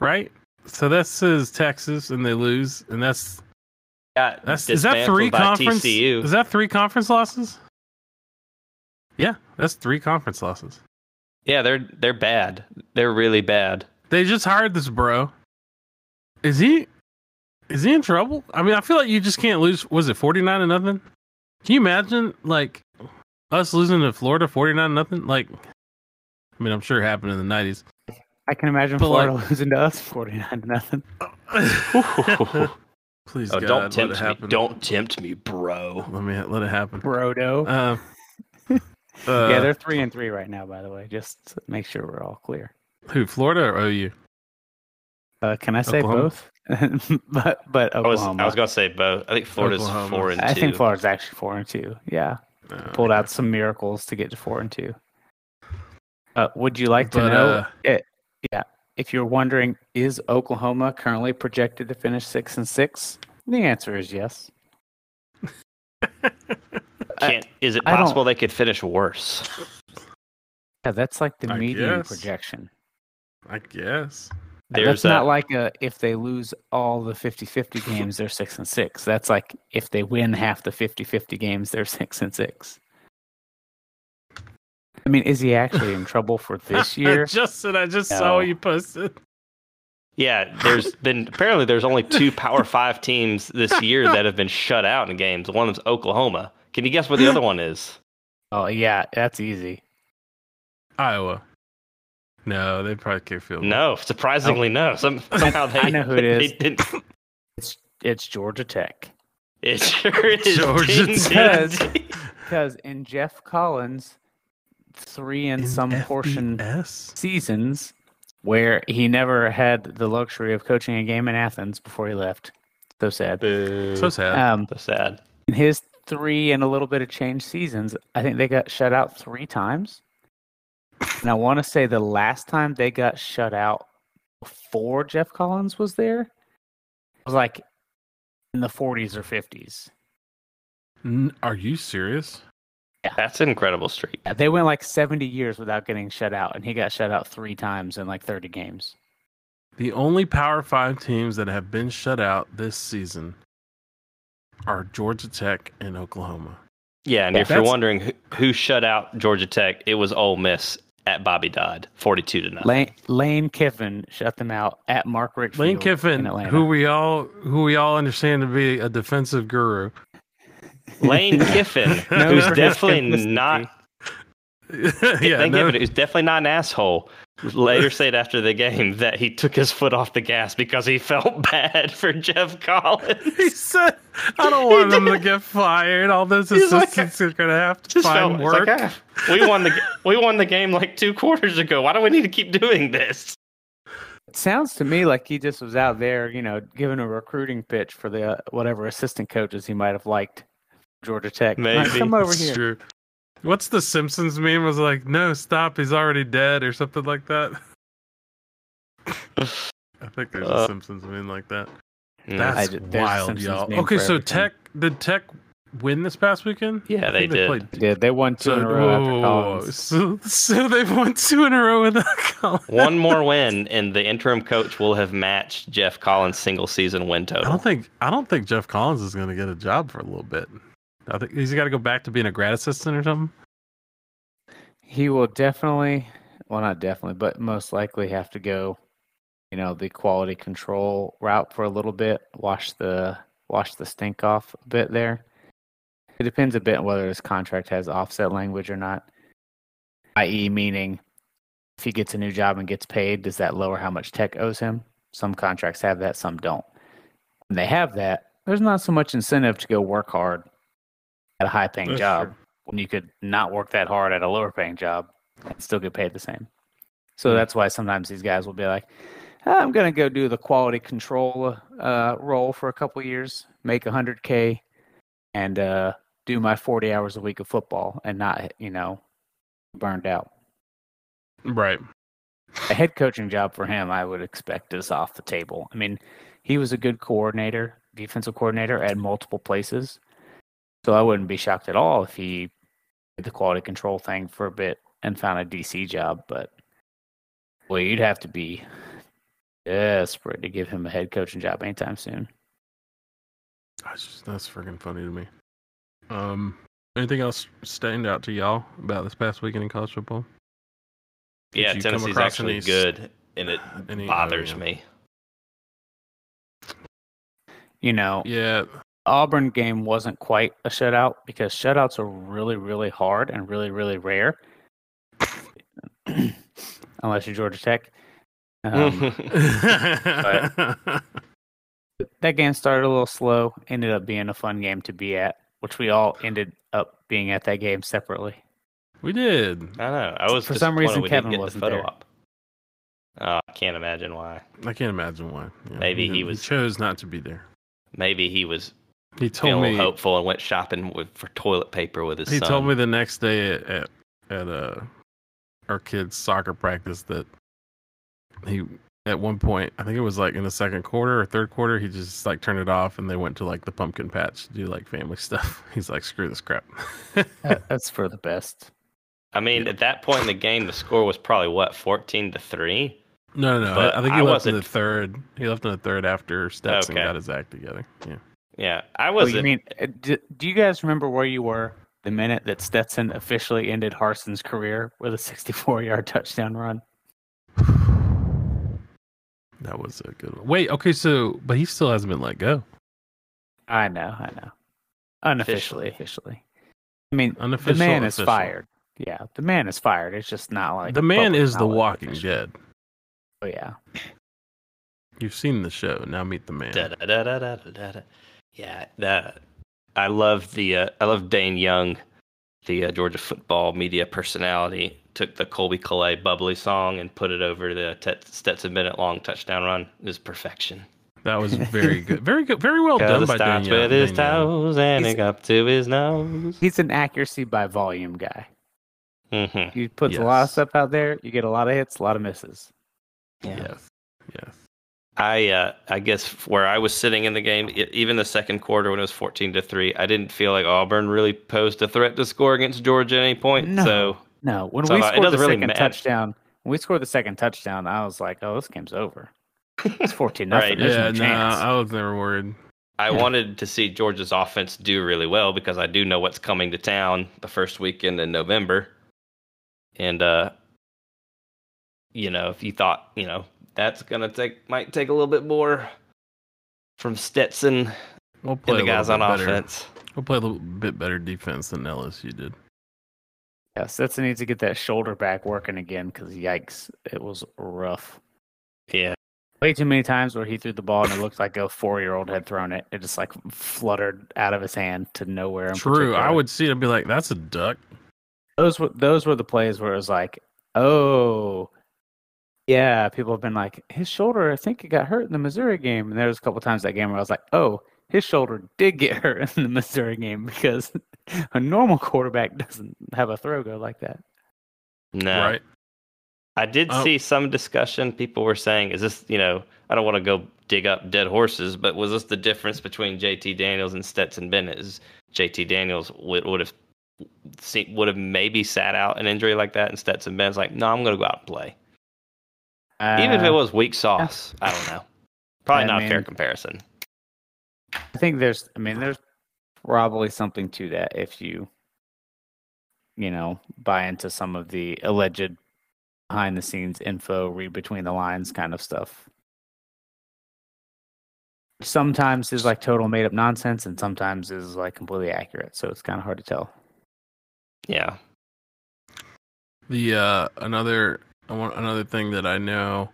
right? So that says Texas and they lose, and that's Got that's is that three conference? TCU. Is that three conference losses? Yeah, that's three conference losses. Yeah, they're they're bad. They're really bad. They just hired this bro. Is he? Is he in trouble? I mean, I feel like you just can't lose. Was it forty nine to nothing? Can you imagine like us losing to Florida forty nine nothing? Like, I mean, I'm sure it happened in the nineties. I can imagine But, Florida like- losing to us 49 to nothing. Please, Oh, God, don't let tempt it me! Don't tempt me, bro. let me let it happen. Brodo. Uh, uh, yeah, they're three and three right now. By the way, just to make sure we're all clear. who? Florida or OU? Uh, can I say Oklahoma. both? but but I was Oklahoma. I was gonna say both. I think Florida's Oklahoma. four and two. I think Florida's actually four and two. Yeah, Uh, pulled out some miracles to get to four and two. Uh, would you like to But, know? uh, it, yeah, if you're wondering, is Oklahoma currently projected to finish six and six? The answer is yes. Can't, is it I don't- possible they could finish worse? Yeah, that's like the I median guess. projection. I guess. There's that's not like a if they lose all the 50-50 games they're 6 and 6. That's like if they win half the 50-50 games they're 6 and 6. I mean, is he actually in trouble for this year? Justin, I just No. saw what you posted. Yeah, there's been apparently there's only two Power Five teams this year that have been shut out in games. One is Oklahoma. Can you guess what the other one is? Oh yeah, that's easy. Iowa. No, they probably kick field. goal. No, surprisingly, no. Some, somehow they. I know who it is. It's it's Georgia Tech. It sure is. Georgia Ding, Tech. ding, ding. Because in Geoff Collins, three and In some portion seasons where he never had the luxury of coaching a game in Athens before he left. So sad. Boo. So sad. Um, So sad. in his three and a little bit of change seasons, I think they got shut out three times. And I want to say the last time they got shut out before Geoff Collins was there was like in the 40s or 50s. Are you serious? Yeah. That's an incredible streak. Yeah, They went like 70 years without getting shut out, and he got shut out three times in like 30 games. The only Power Five teams that have been shut out this season are Georgia Tech and Oklahoma. Yeah, and Yeah, if you're wondering who, who shut out Georgia Tech, it was Ole Miss at Bobby Dodd, 42 to nothing. Lane, Lane Kiffin shut them out at Mark Richfield Lane in Kiffin, Atlanta. who we all who we all understand to be a defensive guru. Lane Kiffin, No, who's definitely not yeah, Lane no, Kiffin, who's definitely not an asshole, later said after the game that he took his foot off the gas because he felt bad for Geoff Collins. he said, "I don't want him to get fired. All those He's like, assistants are gonna have to Just find felt work." like, "Ah, we won the we won the game like two quarters ago. Why do we need to keep doing this? It sounds to me like he just was out there, you know, giving a recruiting pitch for the uh, whatever assistant coaches he might have liked. Georgia Tech. All right, Maybe. come over It's here. true. What's the Simpsons meme? Was like, "No, stop! He's already dead," or something like that. I think there's a Uh, Simpsons meme like that. No. That's I did- there's a wild, y'all. Okay, so everything. Tech did Tech win this past weekend? Yeah, I they think did. played- Yeah, they won two So, in a row after whoa, Collins. so, so they've won two in a row without Collins. One more win, and the interim coach will have matched Geoff Collins' single season win total. I don't think I don't think Geoff Collins is going to get a job for a little bit. I think he's got to go back to being a grad assistant or something. He will definitely, well, not definitely, but most likely have to go, you know, the quality control route for a little bit. Wash the wash the stink off a bit there. It depends a bit whether his contract has offset language or not. I.e., meaning if he gets a new job and gets paid, does that lower how much tech owes him? Some contracts have that, some don't. When they have that, there's not so much incentive to go work hard at a high paying That's job true. when you could not work that hard at a lower paying job and still get paid the same. So Hmm. that's why sometimes these guys will be like, I'm going to go do the quality control uh, role for a couple years, make 100K, and uh, do my 40 hours a week of football and not, you know, burned out. Right. A head coaching job for him, I would expect, is off the table. I mean, he was a good coordinator, defensive coordinator at multiple places. So I wouldn't be shocked at all if he did the quality control thing for a bit and found a DC job. But, well, you'd have to be desperate to give him a head coaching job anytime soon. That's just, that's freaking funny to me. Um, anything else stand out to y'all about this past weekend in college football? Did yeah, you come Tennessee's actually any good, and it any- oh, bothers yeah. me. You know, Yeah, Auburn game wasn't quite a shutout because shutouts are really, really hard and really, really rare. Unless you're Georgia Tech. Um, that game started a little slow, ended up being a fun game to be at, which we all ended up being at that game separately. we did. I know. I was For some reason, Kevin didn't get wasn't the photo there. op. Oh, I can't imagine why. I can't imagine why. Yeah, Maybe he didn't- was- chose not to be there. Maybe he was He told me. hopeful and went shopping with, for toilet paper with his He son. told me the next day at at, at uh, our kids' soccer practice that he at one point I think it was like in the second quarter or third quarter he just like turned it off and they went to like the pumpkin patch to do like family stuff. He's like screw this crap. That's for the best. I mean, at that point in the game, the score was probably what fourteen to three. no, no, no. But I, I think he I left in the third. He left in the third after Stetson Okay. got his act together. Yeah. Yeah, I Oh, was. you mean, uh, do, do you guys remember where you were the minute that Stetson officially ended Harsin's career with a 64 yard touchdown run? That was a good one. Wait, okay, so but he still hasn't been let go. I know, I know. Unofficially, officially. I mean, the man is official. fired. Yeah, the man is fired. It's just not like the man is the Walking official. Dead. Oh yeah, You've seen the show. Now meet the man. Da, da, da, da, da, da, da. Yeah, that I love the uh, I love Dane Young, the uh, Georgia football media personality. Took the Colbie Caillat bubbly song and put it over the Tet- Stetson Bennett long touchdown run. It was perfection. That was very good. Very good. Very well done Cause by it starts Danielle. with his Danielle. toes and He's- it up to his nose. he's an accuracy by volume guy. hmm He puts a lot of stuff out there. You get a lot of hits, a lot of misses. Yeah. Yes. Yes. I uh, I guess where I was sitting in the game, even the second quarter when it was fourteen to three, I didn't feel like Auburn really posed a threat to score against Georgia at any point. No. So No, when So we it scored the really second matter. touchdown, when we scored the second touchdown, I was like, "Oh, this game's over. It's fourteen nothing. Right. There's yeah. no No. I was never worried. I Yeah. wanted to see Georgia's offense do really well because I do know what's coming to town the first weekend in November. And uh you know, if you thought, you know, that's gonna take might take a little bit more from Stetson We'll play and the a guys little on bit better. offense. We'll play a little bit better defense than LSU did. Yeah, Stetson needs to get that shoulder back working again because yikes, it was rough. Yeah. Way too many times where he threw the ball and it looked like a four-year-old had thrown it. It just like fluttered out of his hand to nowhere. in True. I would see it and be like, "That's a duck." Those were those were the plays where it was like, oh, yeah. People have been like, his shoulder. I think it got hurt in the Missouri game. And there was a couple times that game where I was like, oh, his shoulder did get hurt in the Missouri game because a normal quarterback doesn't have a throw go like that. No. Right. I did Oh. see some discussion. People were saying, "Is this, you know, I don't want to go dig up dead horses, but was this the difference between JT Daniels and Stetson Bennett? Is JT Daniels would would have seen, would have maybe sat out an injury like that, and Stetson Bennett's like, no, I'm going to go out and play, even if it Uh, was weak sauce. I don't know. Probably I not a fair comparison. I think there's, I mean, there's probably something to that if you, you know, buy into some of the alleged behind the scenes info, read between the lines kind of stuff. Sometimes is like total made up nonsense, and sometimes is like completely accurate. So it's kind of hard to tell. Yeah. The uh another I want another thing that I know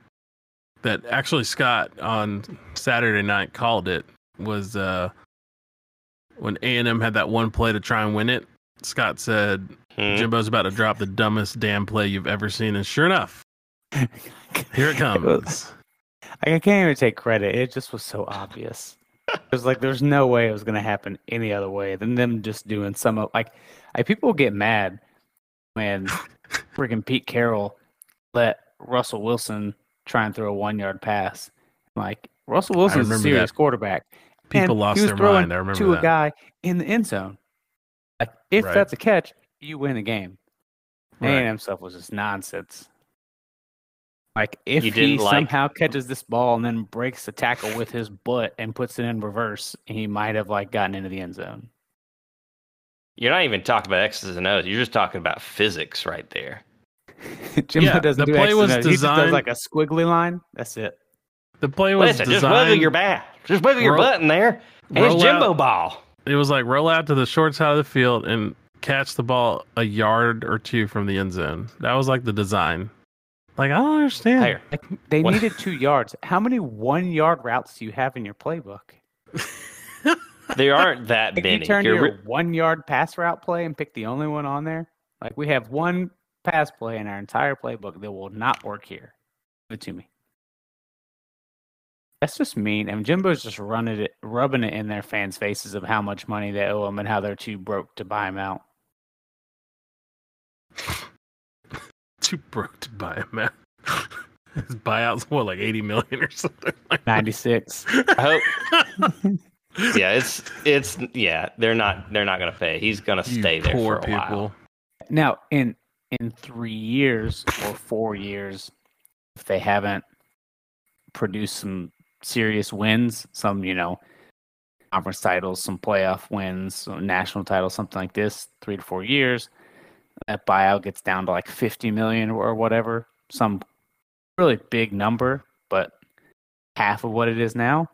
that actually Scott on Saturday night called it was uh when A and M had that one play to try and win it. Scott said Hmm. Jimbo's about to drop the dumbest damn play you've ever seen, and sure enough, here it comes. was- I can't even take credit. It just was so obvious. It was like there's no way it was going to happen any other way than them just doing some of like I people get mad when freaking Pete Carroll let Russell Wilson try and throw a one yard pass. Like Russell Wilson's a remember serious that. quarterback. People and lost he was their throwing mind. I remember to that. a guy in the end zone. Like if Right. that's a catch, you win the game. Right. A&M stuff was just nonsense. Like if You he didn't like- somehow catches this ball and then breaks the tackle with his butt and puts it in reverse, he might have like gotten into the end zone. You're not even talking about X's and O's. You're just talking about physics right there. Jimbo Yeah, doesn't the do play X's and was O's. He just does like a squiggly line. That's it. The play was Listen, just wiggle your back. Just wiggle your Roll- butt in there. And roll it's Jimbo out- ball. It was like roll out to the short side of the field and catch the ball a yard or two from the end zone. That was like the design. Like I don't understand. Here. Like they What- needed two yards. How many one yard routes do you have in your playbook? There aren't that Like many. you turn You're your re- one yard pass route play and pick the only one on there. Like we have one pass play in our entire playbook that will not work here. Give it to me. That's just mean. And Jimbo's just running it, rubbing it in their fans' faces of how much money they owe him and how they're too broke to buy him out. Too broke to buy him out. His buyout's what, like eighty million or something. Like Ninety six. I hope. yeah, it's it's yeah. They're not they're not gonna pay. He's gonna You stay there poor for a while. Now, in in three years or four years, if they haven't produced some serious wins, some you know conference titles, some playoff wins, some national titles, something like this, three to four years, that buyout gets down to like fifty million or whatever, some really big number, but half of what it is now.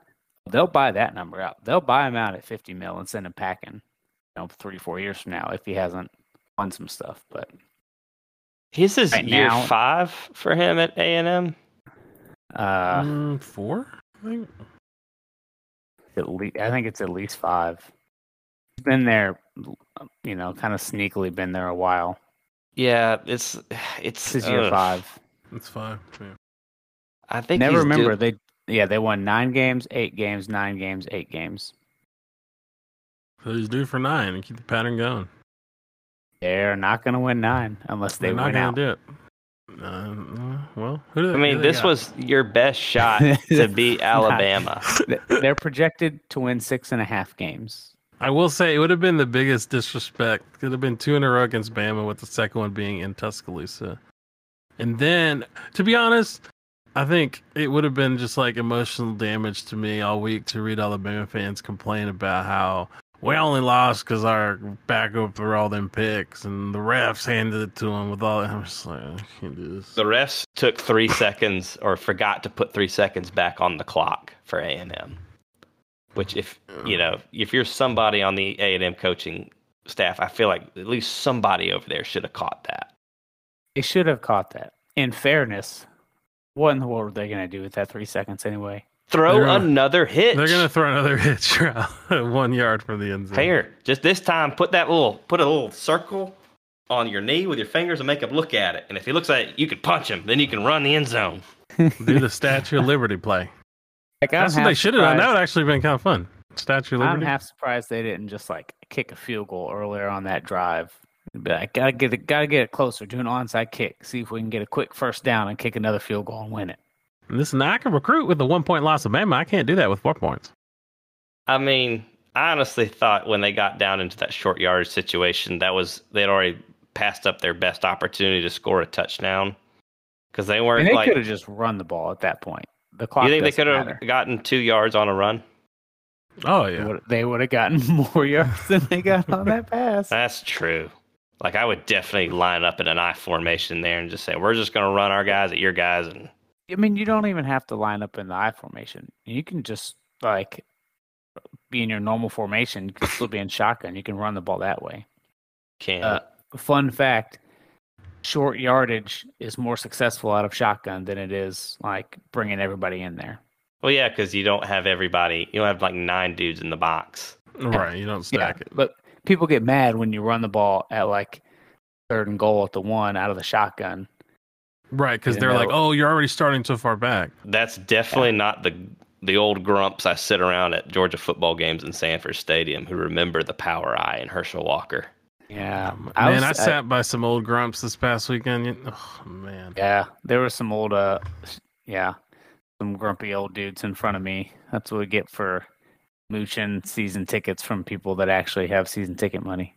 They'll buy that number out. They'll buy him out at fifty mil and send him packing. You know three four years from now if he hasn't won some stuff. But His is Right year now- five for him at A and M. uh, Mm, four, I think. at least I think it's at least five. He's been there, you know, kind of sneakily been there a while. Yeah, it's it's This is year ugh. five. It's five. Yeah. I think Never he's remember due- they. Yeah, they won nine games, eight games, nine games, eight games. So he's due for nine and keep the pattern going. They're not going to win nine unless they They're not win gonna out. do it. Uh, uh, well, who do I mean, who this got? was your best shot to beat Alabama. They're projected to win six and a half games. I will say it would have been the biggest disrespect. It could have been two in a row against Bama, with the second one being in Tuscaloosa. And then, to be honest, I think it would have been just like emotional damage to me all week to read Alabama fans complain about how we only lost because our backup threw all them picks and the refs handed it to them with all. That. I'm just like, I can't do this. The refs took three seconds or forgot to put three seconds back on the clock for A and M. Which, if you know, if you're somebody on the A and M coaching staff, I feel like at least somebody over there should have caught that. They should have caught that. In fairness, what in the world were they going to do with that three seconds anyway? Throw They're gonna- another hitch. They're gonna throw another hitch route one yard from the end zone. Here, just this time, put that little, put a little circle on your knee with your fingers and make him look at it. And if he looks at it, you can punch him. Then you can run the end zone. Do the Statue of Liberty play. Like, That's what they should have done. That would actually been kind of fun. Statue of Liberty. I'm half surprised they didn't just like kick a field goal earlier on that drive. Be like, gotta get it, gotta get it closer. Do an onside kick. See if we can get a quick first down and kick another field goal and win it. Listen, I can recruit with a one point loss of Bama. I can't do that with four points. I mean, I honestly thought when they got down into that short yardage situation, that was they'd already passed up their best opportunity to score a touchdown because they weren't mean, they like. could have just run the ball at that point. The clock. You think they could have gotten two yards on a run? Oh yeah, They would have gotten more yards than they got on that pass. That's true. Like I would definitely line up in an I formation there and just say, "We're just going to run our guys at your guys," and I mean, you don't even have to line up in the I formation. You can just like be in your normal formation. You can still be in shotgun. You can run the ball that way. can. Uh, fun fact: short yardage is more successful out of shotgun than it is like bringing everybody in there. well, yeah, because you don't have everybody. You don't have like nine dudes in the box. right. You don't stack it. but people get mad when you run the ball at like third and goal at the one out of the shotgun. Right, because they're like, oh, you're already starting so far back. That's definitely not the the old grumps I sit around at Georgia football games in Sanford Stadium who remember the power eye and Herschel Walker. Yeah, Um, I man, I, was- sat by some old grumps this past weekend. Oh man, Yeah, there were some old, uh, yeah, some grumpy old dudes in front of me. That's what we get for mooching season tickets from people that actually have season ticket money.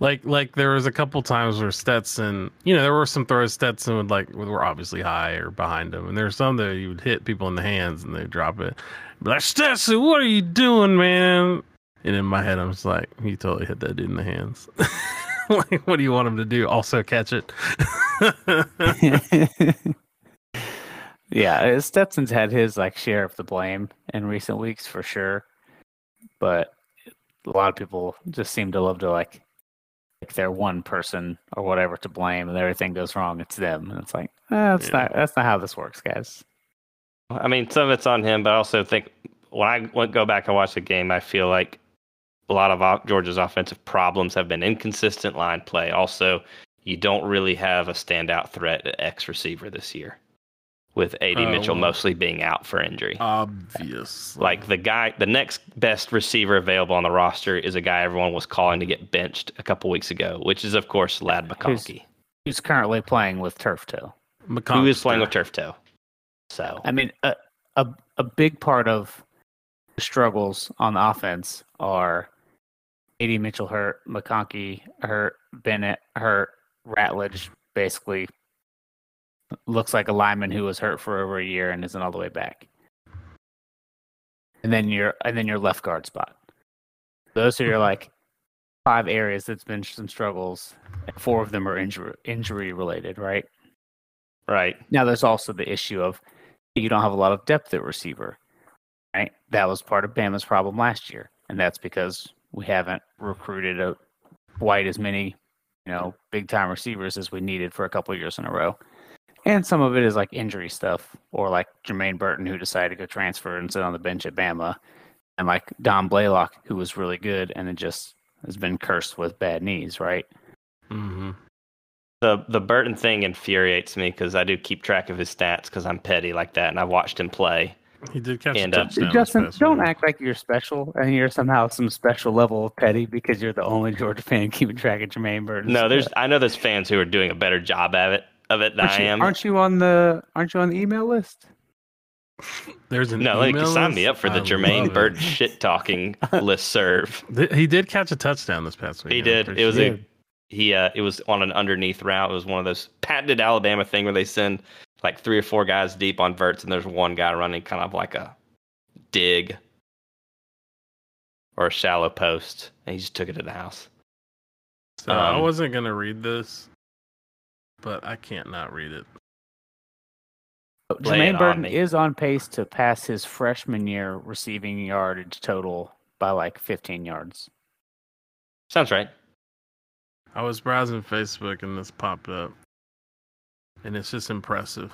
Like like there was a couple times where Stetson, you know, there were some throws Stetson would like were obviously high or behind him, and there's some that you would hit people in the hands and they drop it. Be like Stetson, what are you doing, man? And in my head, I'm just like, he totally hit that dude in the hands. like, what do you want him to do? Also catch it? yeah, uh, Stetson's had his like share of the blame in recent weeks for sure, but a lot of people just seem to love to like like they're one person or whatever to blame, and everything goes wrong, it's them, and it's like eh, that's Yeah. not that's not how this works, guys. I mean, some of it's on him, but I also think when I go back and watch the game, I feel like a lot of Georgia's offensive problems have been inconsistent line play. Also, you don't really have a standout threat at X receiver this year, with AD Oh, Mitchell mostly being out for injury. Obvious. Like the guy, the next best receiver available on the roster is a guy everyone was calling to get benched a couple weeks ago, which is of course Ladd McConkey, Who's currently playing with turf toe? who is playing with turf toe. So I mean, a, a a big part of the struggles on the offense are AD Mitchell hurt, McConkey hurt, Bennett hurt, Ratledge basically looks like a lineman who was hurt for over a year and isn't all the way back. And then your and then your left guard spot. Those are your mm-hmm. like five areas that's been some struggles. And four of them are injury injury related, right? right, Now there's also the issue of you don't have a lot of depth at receiver. Right? That was part of Bama's problem last year. And that's because we haven't recruited a, quite as many, you know, big time receivers as we needed for a couple of years in a row. And some of it is like injury stuff, or like Jermaine Burton, who decided to go transfer and sit on the bench at Bama, and like Dom Blaylock, who was really good and it just has been cursed with bad knees, right? Mm-hmm. The the Burton thing infuriates me because I do keep track of his stats because I'm petty like that, and I've watched him play. He did catch And, a uh, touchdown. this Justin, don't act like you're special and you're somehow some special level of petty because you're the only Georgia fan keeping track of Jermaine Burton. No, there's I know there's fans who are doing a better job of it of it than aren't I you, am. aren't you on the aren't you on the email list? There's an no, like, email sign me up for the I Jermaine love. Burton shit talking list serve. He did catch a touchdown this past week. He did. It was sure. a he uh it was on an underneath route. It was one of those patented Alabama thing where they send like three or four guys deep on verts and there's one guy running kind of like a dig or a shallow post and he just took it to the house. So I um, wasn't gonna read this, but I can't not read it. Lay it Jermaine on Burton me. is on pace to pass his freshman year receiving yardage total by like 15 yards. Sounds right. I was browsing Facebook and this popped up, and it's just impressive.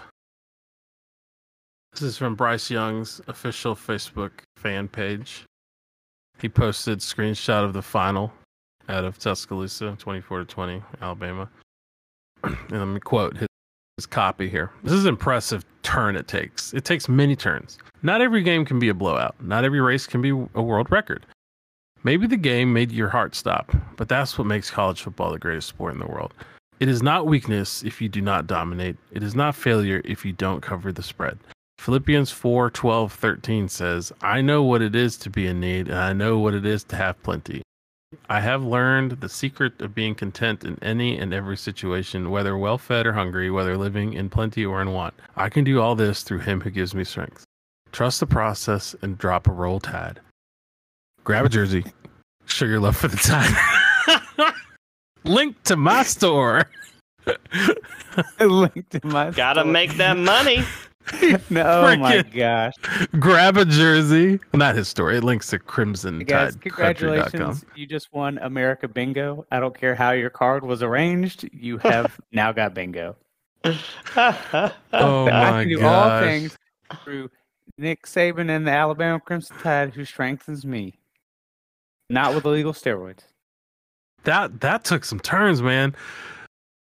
This is from Bryce Young's official Facebook fan page. He posted screenshot of the final out of Tuscaloosa, 24 to 20, Alabama. and let me quote his, his copy here. This is an impressive turn it takes. It takes many turns. Not every game can be a blowout. Not every race can be a world record. Maybe the game made your heart stop, but that's what makes college football the greatest sport in the world. It is not weakness if you do not dominate. It is not failure if you don't cover the spread. Philippians 4 12 13 says, I know what it is to be in need, and I know what it is to have plenty. I have learned the secret of being content in any and every situation, whether well fed or hungry, whether living in plenty or in want. I can do all this through Him who gives me strength. Trust the process and drop a roll tide. Grab a jersey. Show your love for the time. Link to my store. Link to my Gotta store. make that money. no, oh my gosh. Grab a jersey. Not his story. It links to Guys, crimsontidecountry.com. congratulations. You just won America Bingo. I don't care how your card was arranged. You have now got bingo. Oh I my can do all gosh. things through Nick Saban and the Alabama Crimson Tide, who strengthens me. Not with illegal steroids. That that took some turns, man.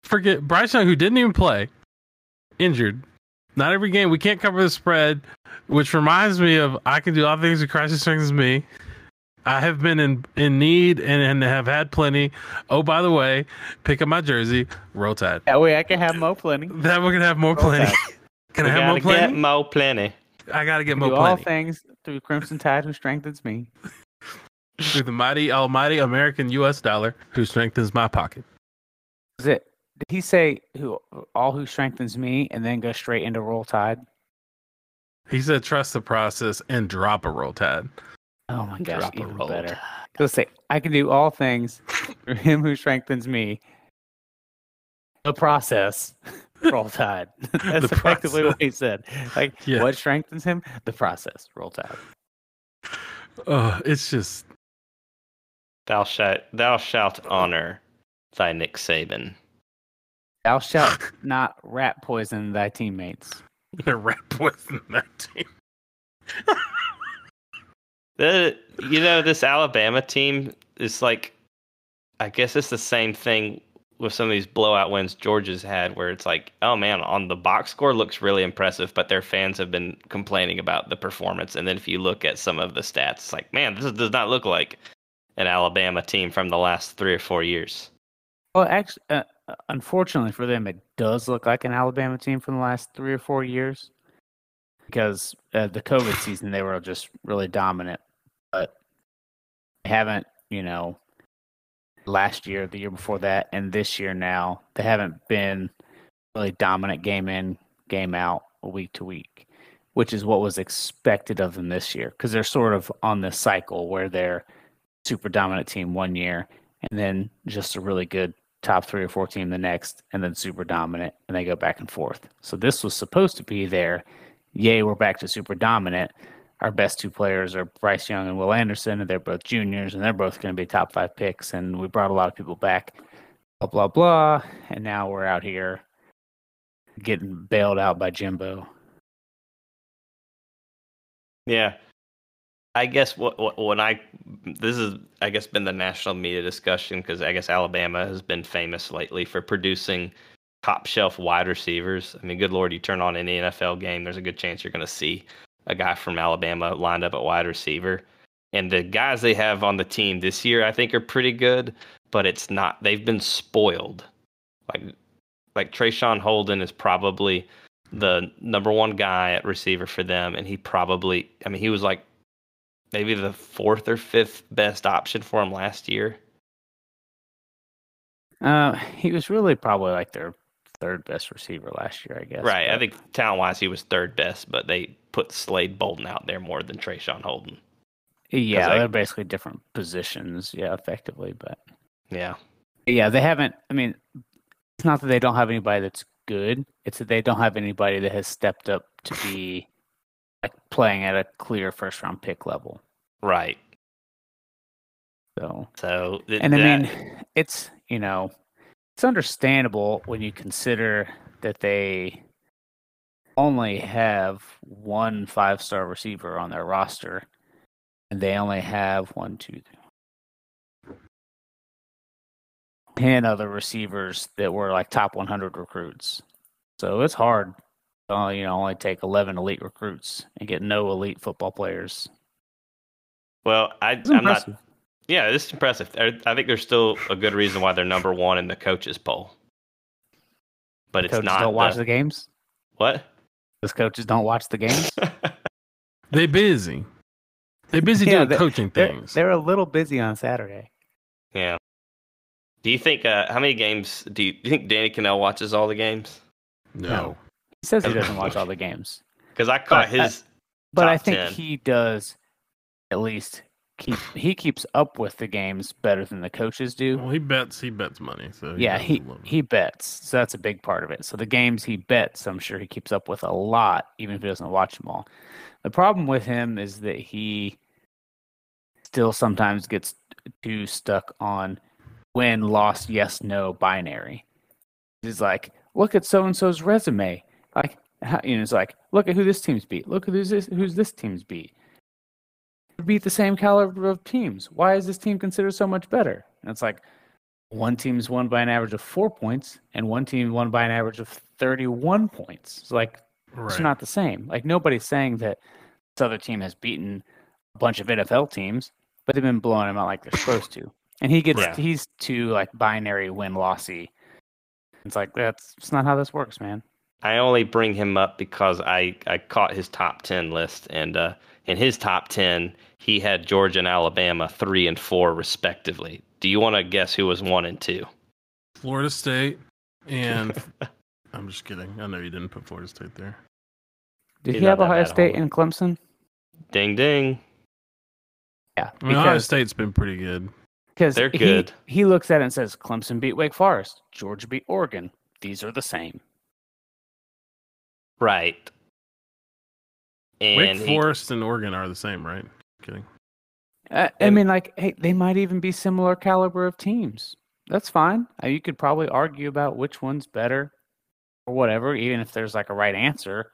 Forget Bryce Young, who didn't even play, injured. Not every game. We can't cover the spread, which reminds me of I can do all things with Christ who strengthens me. I have been in, in need and, and have had plenty. Oh, by the way, pick up my jersey, roll tide. That way I can have more plenty. That we can have more Roll plenty. Can We I have gotta more plenty? get Mo plenty. I gotta get Do more all things through Crimson Tide, who strengthens me. through the mighty, almighty American U.S. dollar, who strengthens my pocket. Is it? Did he say who all who strengthens me and then go straight into Roll Tide? He said, "Trust the process and drop a roll tide." Oh my gosh, Drop a even roll better. tide. Let's say I can do all things through him who strengthens me. The process. Roll tide. That's The effectively what he said. Like Yeah. what strengthens him? The process. Roll tide. Oh, it's just Thou shalt thou shalt honor thy Nick Saban. Thou shalt not rat poison thy teammates. the rat poison that team. The you know this Alabama team is like, I guess it's the same thing with some of these blowout wins Georgia's had, where it's like, oh man, on the box score looks really impressive, but their fans have been complaining about the performance. And then if you look at some of the stats, it's like, man, this does not look like an Alabama team from the last three or four years. Well, actually, uh, unfortunately for them, it does look like an Alabama team from the last three or four years. Because uh, the COVID season, they were just really dominant, but they haven't, you know, last year, the year before that, and this year now, they haven't been really dominant game in, game out, week to week, which is what was expected of them this year. Because they're sort of on this cycle where they're super dominant team one year, and then just a really good top three or four team the next, and then super dominant, and they go back and forth. So this was supposed to be there. yay, we're back to super dominant, our best two players are Bryce Young and Will Anderson, and they're both juniors, and they're both going to be top five picks. And we brought a lot of people back, blah blah blah. And now we're out here getting bailed out by Jimbo. Yeah. I guess what, what when I this is I guess been the national media discussion because I guess Alabama has been famous lately for producing top shelf wide receivers. I mean, good lord, you turn on any NFL game, there's a good chance you're going to see a guy from Alabama lined up at wide receiver. And the guys they have on the team this year, I think, are pretty good, but it's not. They've been spoiled. Like, like Traeshon Holden is probably the number one guy at receiver for them, and he probably, I mean, he was like maybe the fourth or fifth best option for him last year. Uh, he was really probably like their third best receiver last year, I guess. Right. but- I think talent wise, he was third best, but they put Slade Bolden out there more than Traeshon Holden. Yeah, I- they're basically different positions. Yeah, effectively, but Yeah. yeah, they haven't. I mean, it's not that they don't have anybody that's good. It's that they don't have anybody that has stepped up to be like playing at a clear first round pick level. Right. So, So, th- and I that- mean, it's you know, it's understandable when you consider that they only have one five star receiver on their roster, and they only have one, two, three, ten other receivers that were like top 100 recruits. So it's hard. Uh, you know, only take 11 elite recruits and get no elite football players. well, I, I'm not. Yeah, this is impressive. I I think there's still a good reason why they're number one in the coaches poll, but it's Coaches not. don't watch the- the games. what? Those coaches don't watch the games. They're busy. They're busy Yeah, doing they- coaching They're, things. they're a little busy on Saturday. yeah. Do you think? Uh, how many games do you, do you think Danny Kanell watches all the games? no. No. He says he doesn't watch all the games, Because I caught But I- his. but I think 10. he does at least keep he keeps up with the games better than the coaches do. Well, he bets. He bets money. So Yeah, he he bets, so that's a big part of it. So the games he bets, I'm sure he keeps up with a lot, even if he doesn't watch them all. The problem with him is that he still sometimes gets too stuck on win, loss, yes, no binary. He's like, look at so and so's resume. Like, how, you know, it's like, look at who this team's beat. Look at who's this, who's this team's beat. Beat the same caliber of teams. Why is this team considered so much better? And it's like, one team's won by an average of four points, and one team won by an average of 31 points. It's like, right. it's not the same. Like, nobody's saying that this other team has beaten a bunch of NFL teams, but they've been blowing them out like they're supposed to. And he gets, Yeah. he's too, like, binary win lossy. It's like, that's it's not how this works, man. I only bring him up because I, I caught his top 10 list, and uh, in his top 10, he had Georgia and Alabama three and four, respectively. Do you want to guess who was one and two? Florida State and I'm just kidding. I know you didn't put Florida State there. Did He's he have that Ohio State hold and Clemson? Ding, ding. Yeah, I mean, Ohio State's been pretty good. because They're he- good. He, looks at it and says, Clemson beat Wake Forest, Georgia beat Oregon. These are the same. Right. And Wake he- Forest and Oregon are the same, right? Kidding. Uh, I mean, like, hey, they might even be similar caliber of teams. That's fine. Uh, You could probably argue about which one's better or whatever, even if there's like a right answer.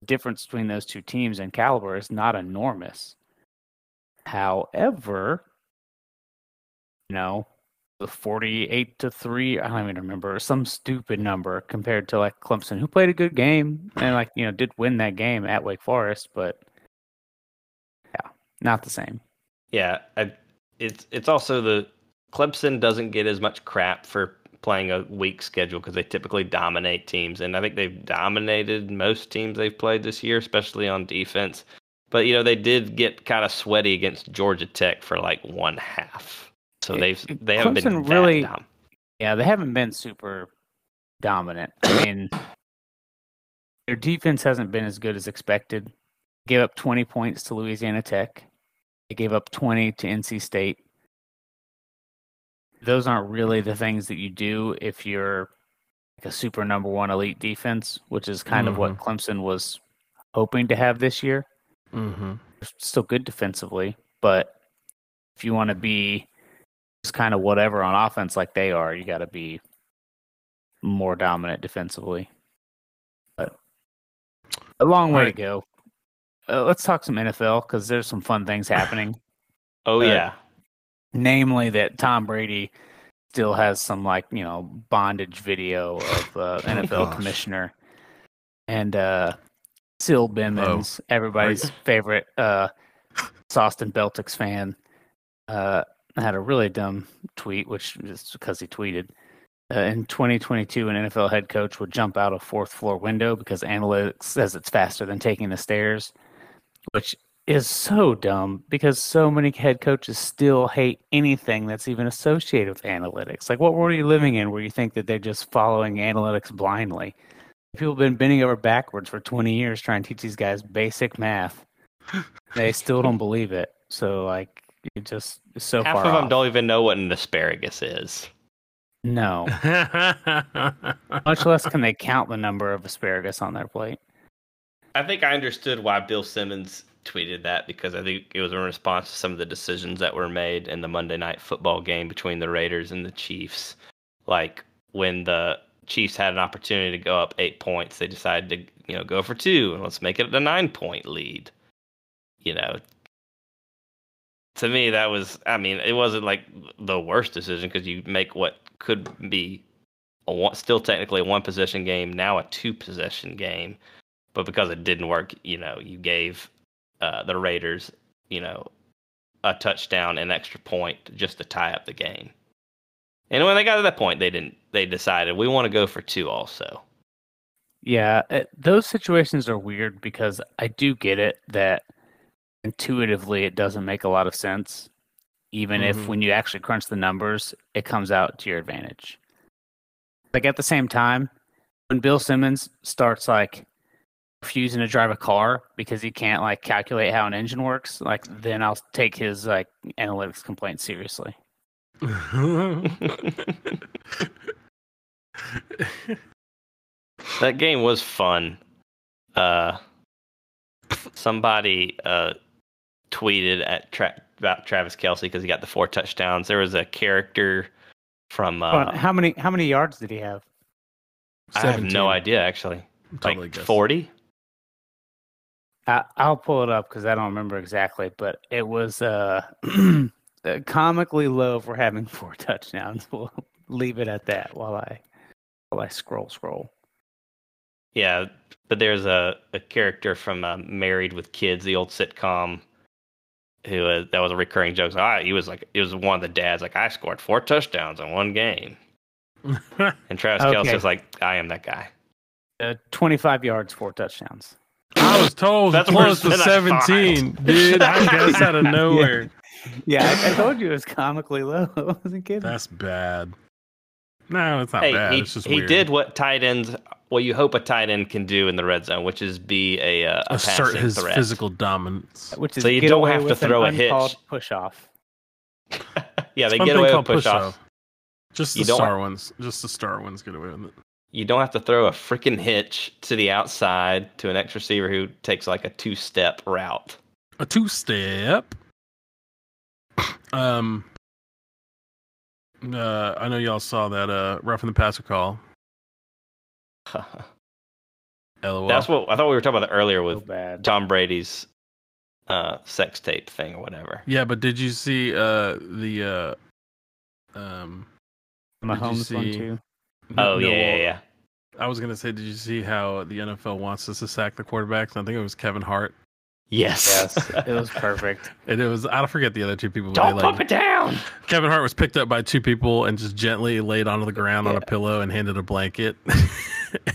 The difference between those two teams in caliber is not enormous. However, you know, the 48 to 3, I don't even remember, some stupid number compared to like Clemson, who played a good game and like, you know, did win that game at Wake Forest, but yeah, not the same. Yeah, I, it's it's also the Clemson doesn't get as much crap for playing a weak schedule because they typically dominate teams, and I think they've dominated most teams they've played this year, especially on defense. But you know they did get kind of sweaty against Georgia Tech for like one half, so they've they haven't been Clemson that really- dom- Yeah, they haven't been super dominant. I mean, their defense hasn't been as good as expected. Gave up 20 points to Louisiana Tech. They gave up 20 to NC State. Those aren't really the things that you do if you're like a super number one elite defense, which is kind of what Clemson was hoping to have this year. Mm-hmm. Still good defensively, but if you want to be just kind of whatever on offense like they are, you got to be more dominant defensively. But a long way Right. to go. Uh, let's talk some NFL because there's some fun things happening. Oh Uh, yeah. namely that Tom Brady still has some like you know bondage video of uh, NFL gosh. commissioner and uh Sil Bimmons, everybody's favorite uh Austin Beltix fan, uh had a really dumb tweet, which is because he tweeted. Uh, in 2022, an NFL head coach would jump out a fourth floor window because analytics says it's faster than taking the stairs, which is so dumb because so many head coaches still hate anything that's even associated with analytics. Like, what world are you living in where you think that they're just following analytics blindly? People have been bending over backwards for 20 years trying to teach these guys basic math. They still don't believe it. So, like, it just so Half far of them off. don't even know what an asparagus is. No, much less can they count the number of asparagus on their plate. I think I understood why Bill Simmons tweeted that because I think it was in response to some of the decisions that were made in the Monday night football game between the Raiders and the Chiefs. Like when the Chiefs had an opportunity to go up eight points, they decided to, you know, go for two and let's make it a nine point lead. You know, to me, that was, I mean, it wasn't like the worst decision because you make what could be a one, still technically a one possession game, now a two possession game but because it didn't work, you know, you gave uh, the Raiders, you know, a touchdown, an extra point just to tie up the game. And when they got to that point, they didn't. They decided we want to go for two also. Yeah, uh, those situations are weird because I do get it that intuitively it doesn't make a lot of sense, even Mhm. if when you actually crunch the numbers, it comes out to your advantage. Like at the same time, when Bill Simmons starts like refusing to drive a car because he can't like calculate how an engine works, like then I'll take his like analytics complaint seriously. that game was fun. Uh, somebody uh, tweeted at tra- about Travis Kelce because he got the four touchdowns. There was a character from. Hold on, Uh, how many how many yards did he have? I have no idea actually. Totally like forty. I, I'll pull it up because I don't remember exactly, but it was uh, uh, comically low for having four touchdowns. We'll leave it at that while I while I scroll scroll. Yeah, but there's a, a character from uh, Married with Kids, the old sitcom, who uh, that was a recurring joke. So I, he was like, it was one of the dads, like, I scored four touchdowns in one game. And Travis Okay. Kelce was like, I am that guy. Uh, Twenty five yards, four touchdowns. I was told That's close worse to than I 17, dude. I guess out of nowhere. Yeah, I, I told you it was comically low. I wasn't kidding. That's bad. No, it's not hey, bad. he, it's just he weird. did what tight ends, what you hope a tight end can do in the red zone, which is be a, uh, a assert his threat. physical dominance. Which is So you don't have to throw a hitch. push off. yeah, they Something get away with push off. push-off. Just the You don't- star ones. Just the star ones get away with it. You don't have to throw a freaking hitch to the outside to an X receiver who takes like a two step route. A two step. Um. Uh, I know y'all saw that uh roughing the passer call. LOL. That's what I thought we were talking about that earlier So with bad. Tom Brady's uh, sex tape thing or whatever. Yeah, but did you see uh the uh um did you Mahomes one see- too. Oh no, yeah, yeah, yeah. I was gonna say, did you see how the NFL wants us to sack the quarterbacks? I think it was Kevin Hart, Yes. Yes, it was perfect. and it was I don't forget the other two people. but Don't they, pump it down. Kevin Hart was picked up by two people and just gently laid onto the ground on a pillow and handed a blanket, and,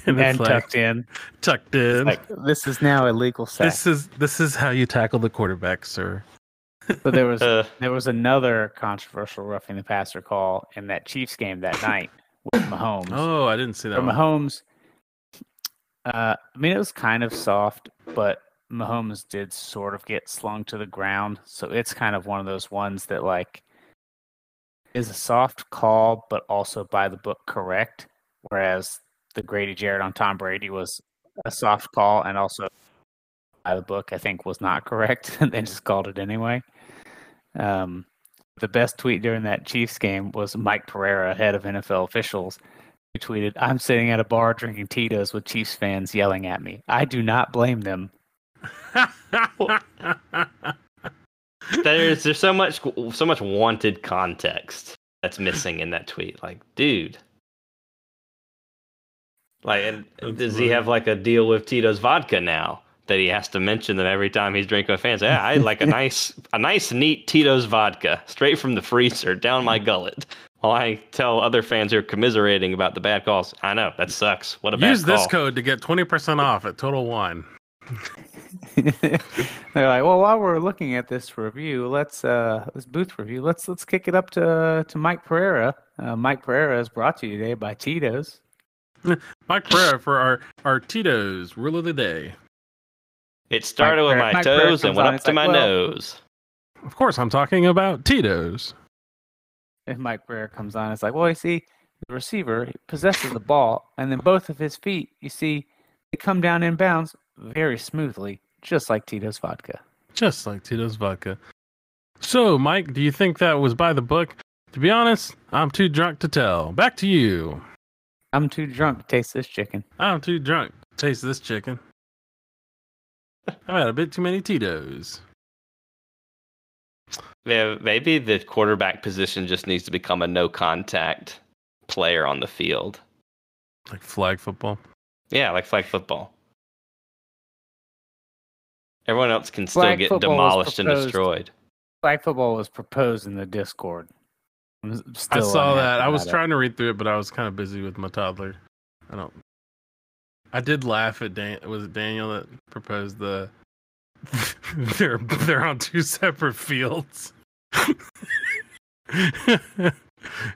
and it's like tucked in. tucked in. Like this is now a legal sack. this is this is how you tackle the quarterback, sir. But there was Uh, there was another controversial roughing the passer call in that Chiefs game that night with Mahomes. Oh, I didn't see that. For One. Mahomes, uh, I mean, it was kind of soft, but Mahomes did sort of get slung to the ground. So it's kind of one of those ones that, like, is a soft call, but also by the book correct. Whereas the Grady Jarrett on Tom Brady was a soft call and also by the book, I think was not correct, and they just called it anyway. Um, the best tweet during that Chiefs game was Mike Pereira, head of NFL officials, who tweeted, "I'm sitting at a bar drinking Tito's with Chiefs fans yelling at me. I do not blame them." There's there's so much so much wanted context that's missing in that tweet. Like, dude. Like, and That's does he have like a deal with Tito's vodka now that he has to mention them every time he's drinking with fans? Yeah, I like a nice, a nice, neat Tito's vodka straight from the freezer down my gullet. While I tell other fans who are commiserating about the bad calls, I know that sucks. What a Use this call. code to get 20% off at Total Wine. They're like, well, while we're looking at this review, let's uh this booth review, let's let's kick it up to to Mike Pereira. Uh, Mike Pereira is brought to you today by Tito's. Mike Pereira for our, our Tito's rule of the day. It started Mike with Pereira- my Mike toes and went on, up to like, my well- nose. Of course, I'm talking about Tito's. And Mike Pereira comes on. It's like, well, you see, the receiver possesses the ball, and then both of his feet, you see, they come down in bounds very smoothly, just like Tito's vodka. Just like Tito's vodka. So, Mike, do you think that was by the book? To be honest, I'm too drunk to tell. Back to you. I'm too drunk to taste this chicken. I'm too drunk to taste this chicken. I've had a bit too many Tito's. Yeah, maybe the quarterback position just needs to become a no contact player on the field. Like flag football. Yeah, like flag football. Everyone else can still Flag get demolished and destroyed. Flag football was proposed in the Discord. I'm s- I still saw that. I was about it. trying to read through it, but I was kind of busy with my toddler. I don't. I did laugh at Dan. Was it Daniel that proposed the? they're they're on two separate fields.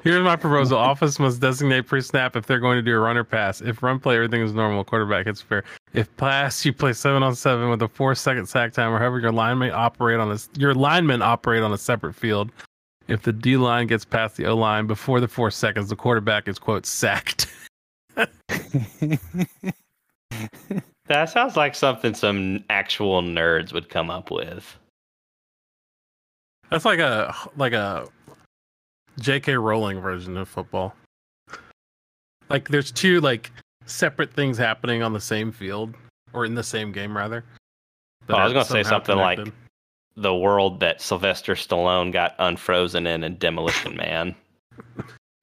Here's my proposal: Office must designate pre-snap if they're going to do a runner pass. If run play, everything is normal. Quarterback, it's fair. If pass, you play seven on seven with a four-second sack time, or however your linemen operate on a your linemen operate on a separate field. If the D line gets past the O line before the four seconds, the quarterback is quote sacked. That sounds like something some actual nerds would come up with. That's like a like a J.K. Rowling version of football. Like there's two like separate things happening on the same field or in the same game rather. Oh, I was gonna say somehow something like- The world that Sylvester Stallone got unfrozen in in Demolition Man.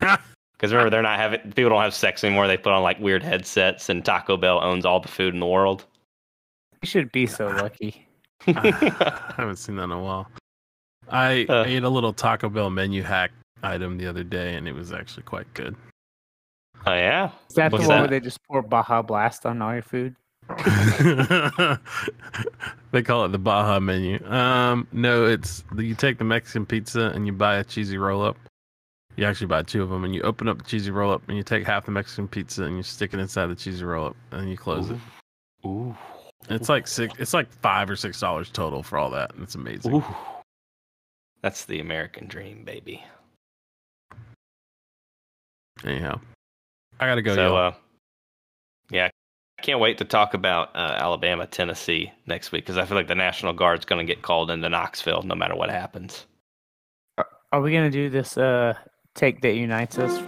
Because remember, they're not having people don't have sex anymore. They put on like weird headsets, and Taco Bell owns all the food in the world. you should be so lucky. I haven't seen that in a while. I Uh. ate a little Taco Bell menu hack item the other day, and it was actually quite good. Oh yeah, Is that What's the one that? where they just pour Baja Blast on all your food? they call it the Baja menu. Um, no, it's you take the Mexican pizza and you buy a cheesy roll up. You actually buy two of them, and you open up the cheesy roll up, and you take half the Mexican pizza and you stick it inside the cheesy roll up, and you close it. ooh, It's like six. It's like five or six dollars total for all that. and It's amazing. ooh. That's the American dream, baby. Anyhow, I gotta go. so, uh, yeah, I can't wait to talk about uh, Alabama, Tennessee next week because I feel like the National Guard's going to get called into Knoxville no matter what happens. Are we gonna do this uh take that unites us?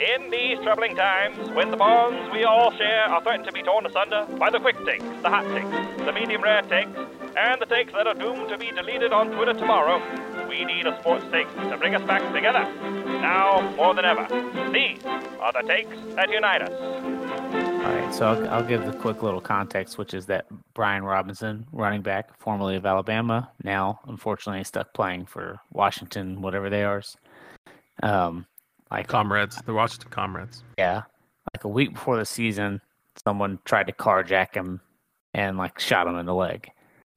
In these troubling times, when the bonds we all share are threatened to be torn asunder by the quick takes, the hot takes, the medium rare takes, and the takes that are doomed to be deleted on Twitter tomorrow, we need a sports take to bring us back together. Now more than ever, these are the takes that unite us. All right, so I'll, I'll give the quick little context, which is that Brian Robinson, running back, formerly of Alabama, now unfortunately stuck playing for Washington, whatever they are. Um, like comrades, the Washington comrades. yeah, like a week before the season, someone tried to carjack him and like shot him in the leg.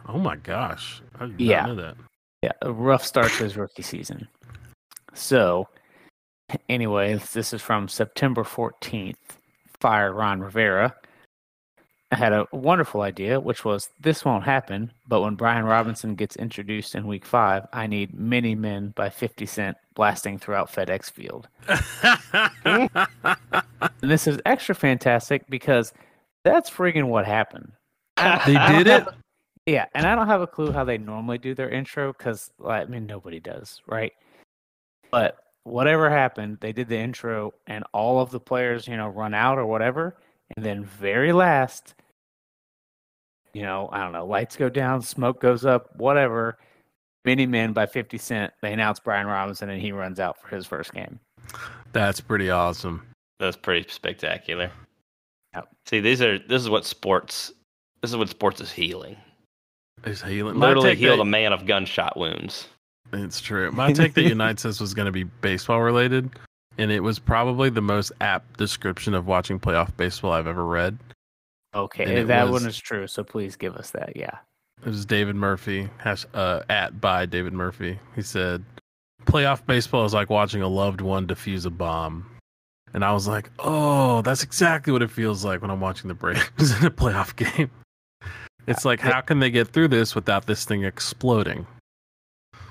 Oh my gosh! Yeah. know that. Yeah, a rough start to his rookie season. So, anyway, this is from September 14th. Fire Ron Rivera. I had a wonderful idea, which was this won't happen, but when Brian Robinson gets introduced in week five, I need Many Men by 50 Cent blasting throughout FedEx Field. And this is extra fantastic because That's friggin' what happened. They did it? have- Yeah, and I don't have a clue how they normally do their intro because I mean nobody does, right? But whatever happened, they did the intro, and all of the players, you know, run out or whatever, and then very last, you know, I don't know, lights go down, smoke goes up, whatever. Many Men by Fifty Cent. They announce Brian Robinson, and he runs out for his first game. That's pretty awesome. That's pretty spectacular. Yep. See, these are this is what sports. This is what sports is healing. It's healing. Literally healed that- a man of gunshot wounds. It's true. My take that unites us was going to be baseball related, and it was probably the most apt description of watching playoff baseball I've ever read. Okay, that was- one is true. So please give us that. Yeah. It was David Murphy, hash, uh, at by David Murphy. He said, "Playoff baseball is like watching a loved one defuse a bomb," and I was like, "Oh, that's exactly what it feels like when I'm watching the Braves in a playoff game." It's like, how can they get through this without this thing exploding?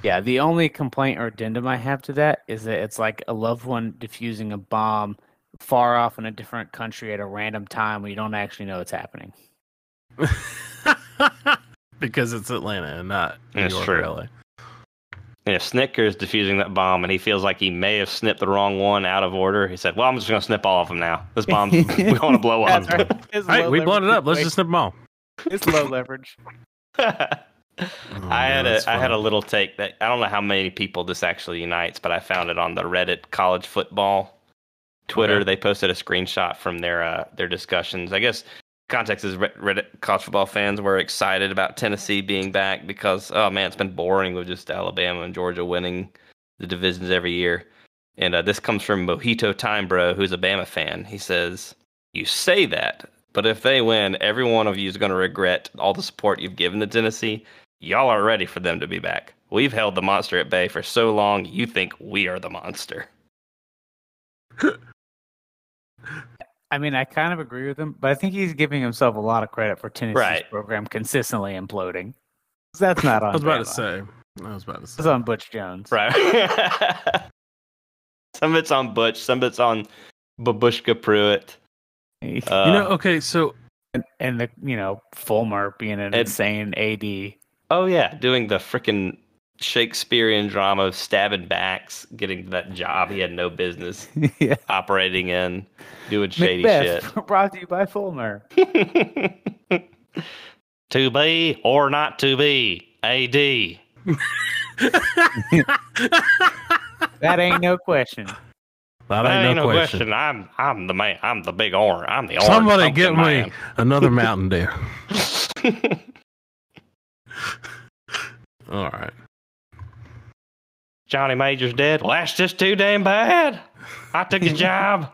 Yeah, the only complaint or addendum I have to that is that it's like a loved one defusing a bomb far off in a different country at a random time when you don't actually know it's happening. because it's Atlanta and not New That's York true. or LA. Yeah, Snitker's defusing that bomb, and he feels like he may have snipped the wrong one out of order. He said, "Well, I'm just going to snip all of them now. This bomb, we want to blow up." That's right. All right, we blown it up. Let's just snip them all. It's low leverage. I Oh, had man, a had a little take that I don't know how many people this actually unites, but I found it on the Reddit college football Twitter. Okay. They posted a screenshot from their uh, their discussions. I guess context is Reddit college football fans were excited about Tennessee being back because oh man, it's been boring with just Alabama and Georgia winning the divisions every year. And uh, this comes from Mojito Time Bro, who's a Bama fan. He says, "You say that, but if they win, every one of you is going to regret all the support you've given to Tennessee. Y'all are ready for them to be back. We've held the monster at bay for so long. You think we are the monster." I mean, I kind of agree with him, but I think he's giving himself a lot of credit for Tennessee's Right. program consistently imploding. That's not on. I was about to say. I was about to say. It's on Butch Jones. Right. some of it's on Butch, some of it's on Babushka Pruitt. Uh, you know, okay, so and, and the you know Fulmer being an insane AD. oh yeah, doing the freaking Shakespearean drama of stabbing backs, getting that job he had no business yeah. operating in, doing shady Macbeth, brought to you by Fulmer. to be or not to be, AD. That ain't no question. That That ain't, no, question. I'm I'm the man. I'm the big orange. I'm the orange. Somebody pumpkin get me man. another Mountain Dew. All right. Johnny Major's dead. Well, that's just too damn bad. I took his job.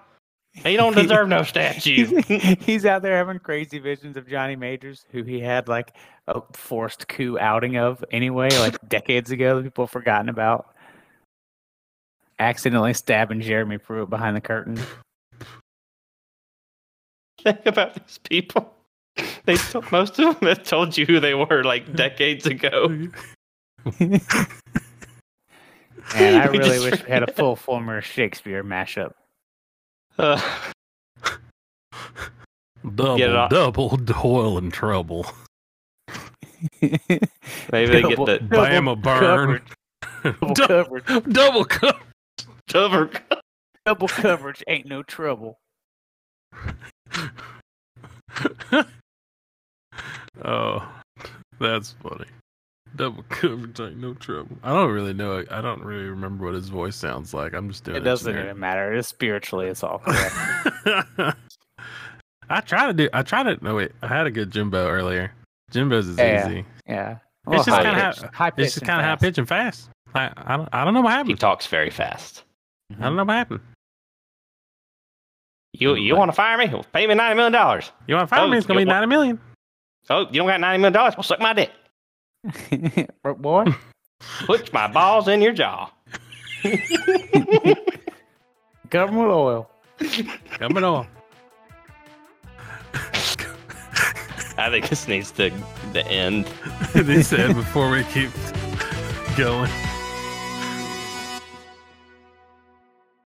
He don't deserve no statue. He's, he's out there having crazy visions of Johnny Majors, who he had like a forced coup outing of anyway, like decades ago that people have forgotten about. Accidentally stabbing Jeremy Pruitt behind the curtain. Think about these people. They told, most of them have told you who they were like decades ago. And I We really just wish we had a full Fulmer Shakespeare mashup. Uh, Double, Get it off. double Doyle in trouble. maybe they get Double- the Bama burn. Double Dou- coverage. double cover. cover. Double coverage ain't no trouble. oh, that's funny. Double coverage ain't no trouble. I don't really know. I don't really remember what his voice sounds like. I'm just doing It it. doesn't even matter. It's spiritually, it's all correct. I try to do. I try to. No wait. I had a good Jimbo earlier. Jimbo's is Yeah. easy. yeah. It's just kinda pitched- ha- high It's just kind of high fast. pitch and fast. I, I don't. I don't know what happened. He talks very fast. I don't know what happened. You you want to fire me? Well, pay me ninety million dollars. You want to fire Oh, me? It's gonna be yeah, what- ninety million. Oh, you don't got ninety million dollars? Well, suck my dick. Boy, Put my balls in your jaw. government oil. Coming on. I think this needs to the end. they said before we keep going.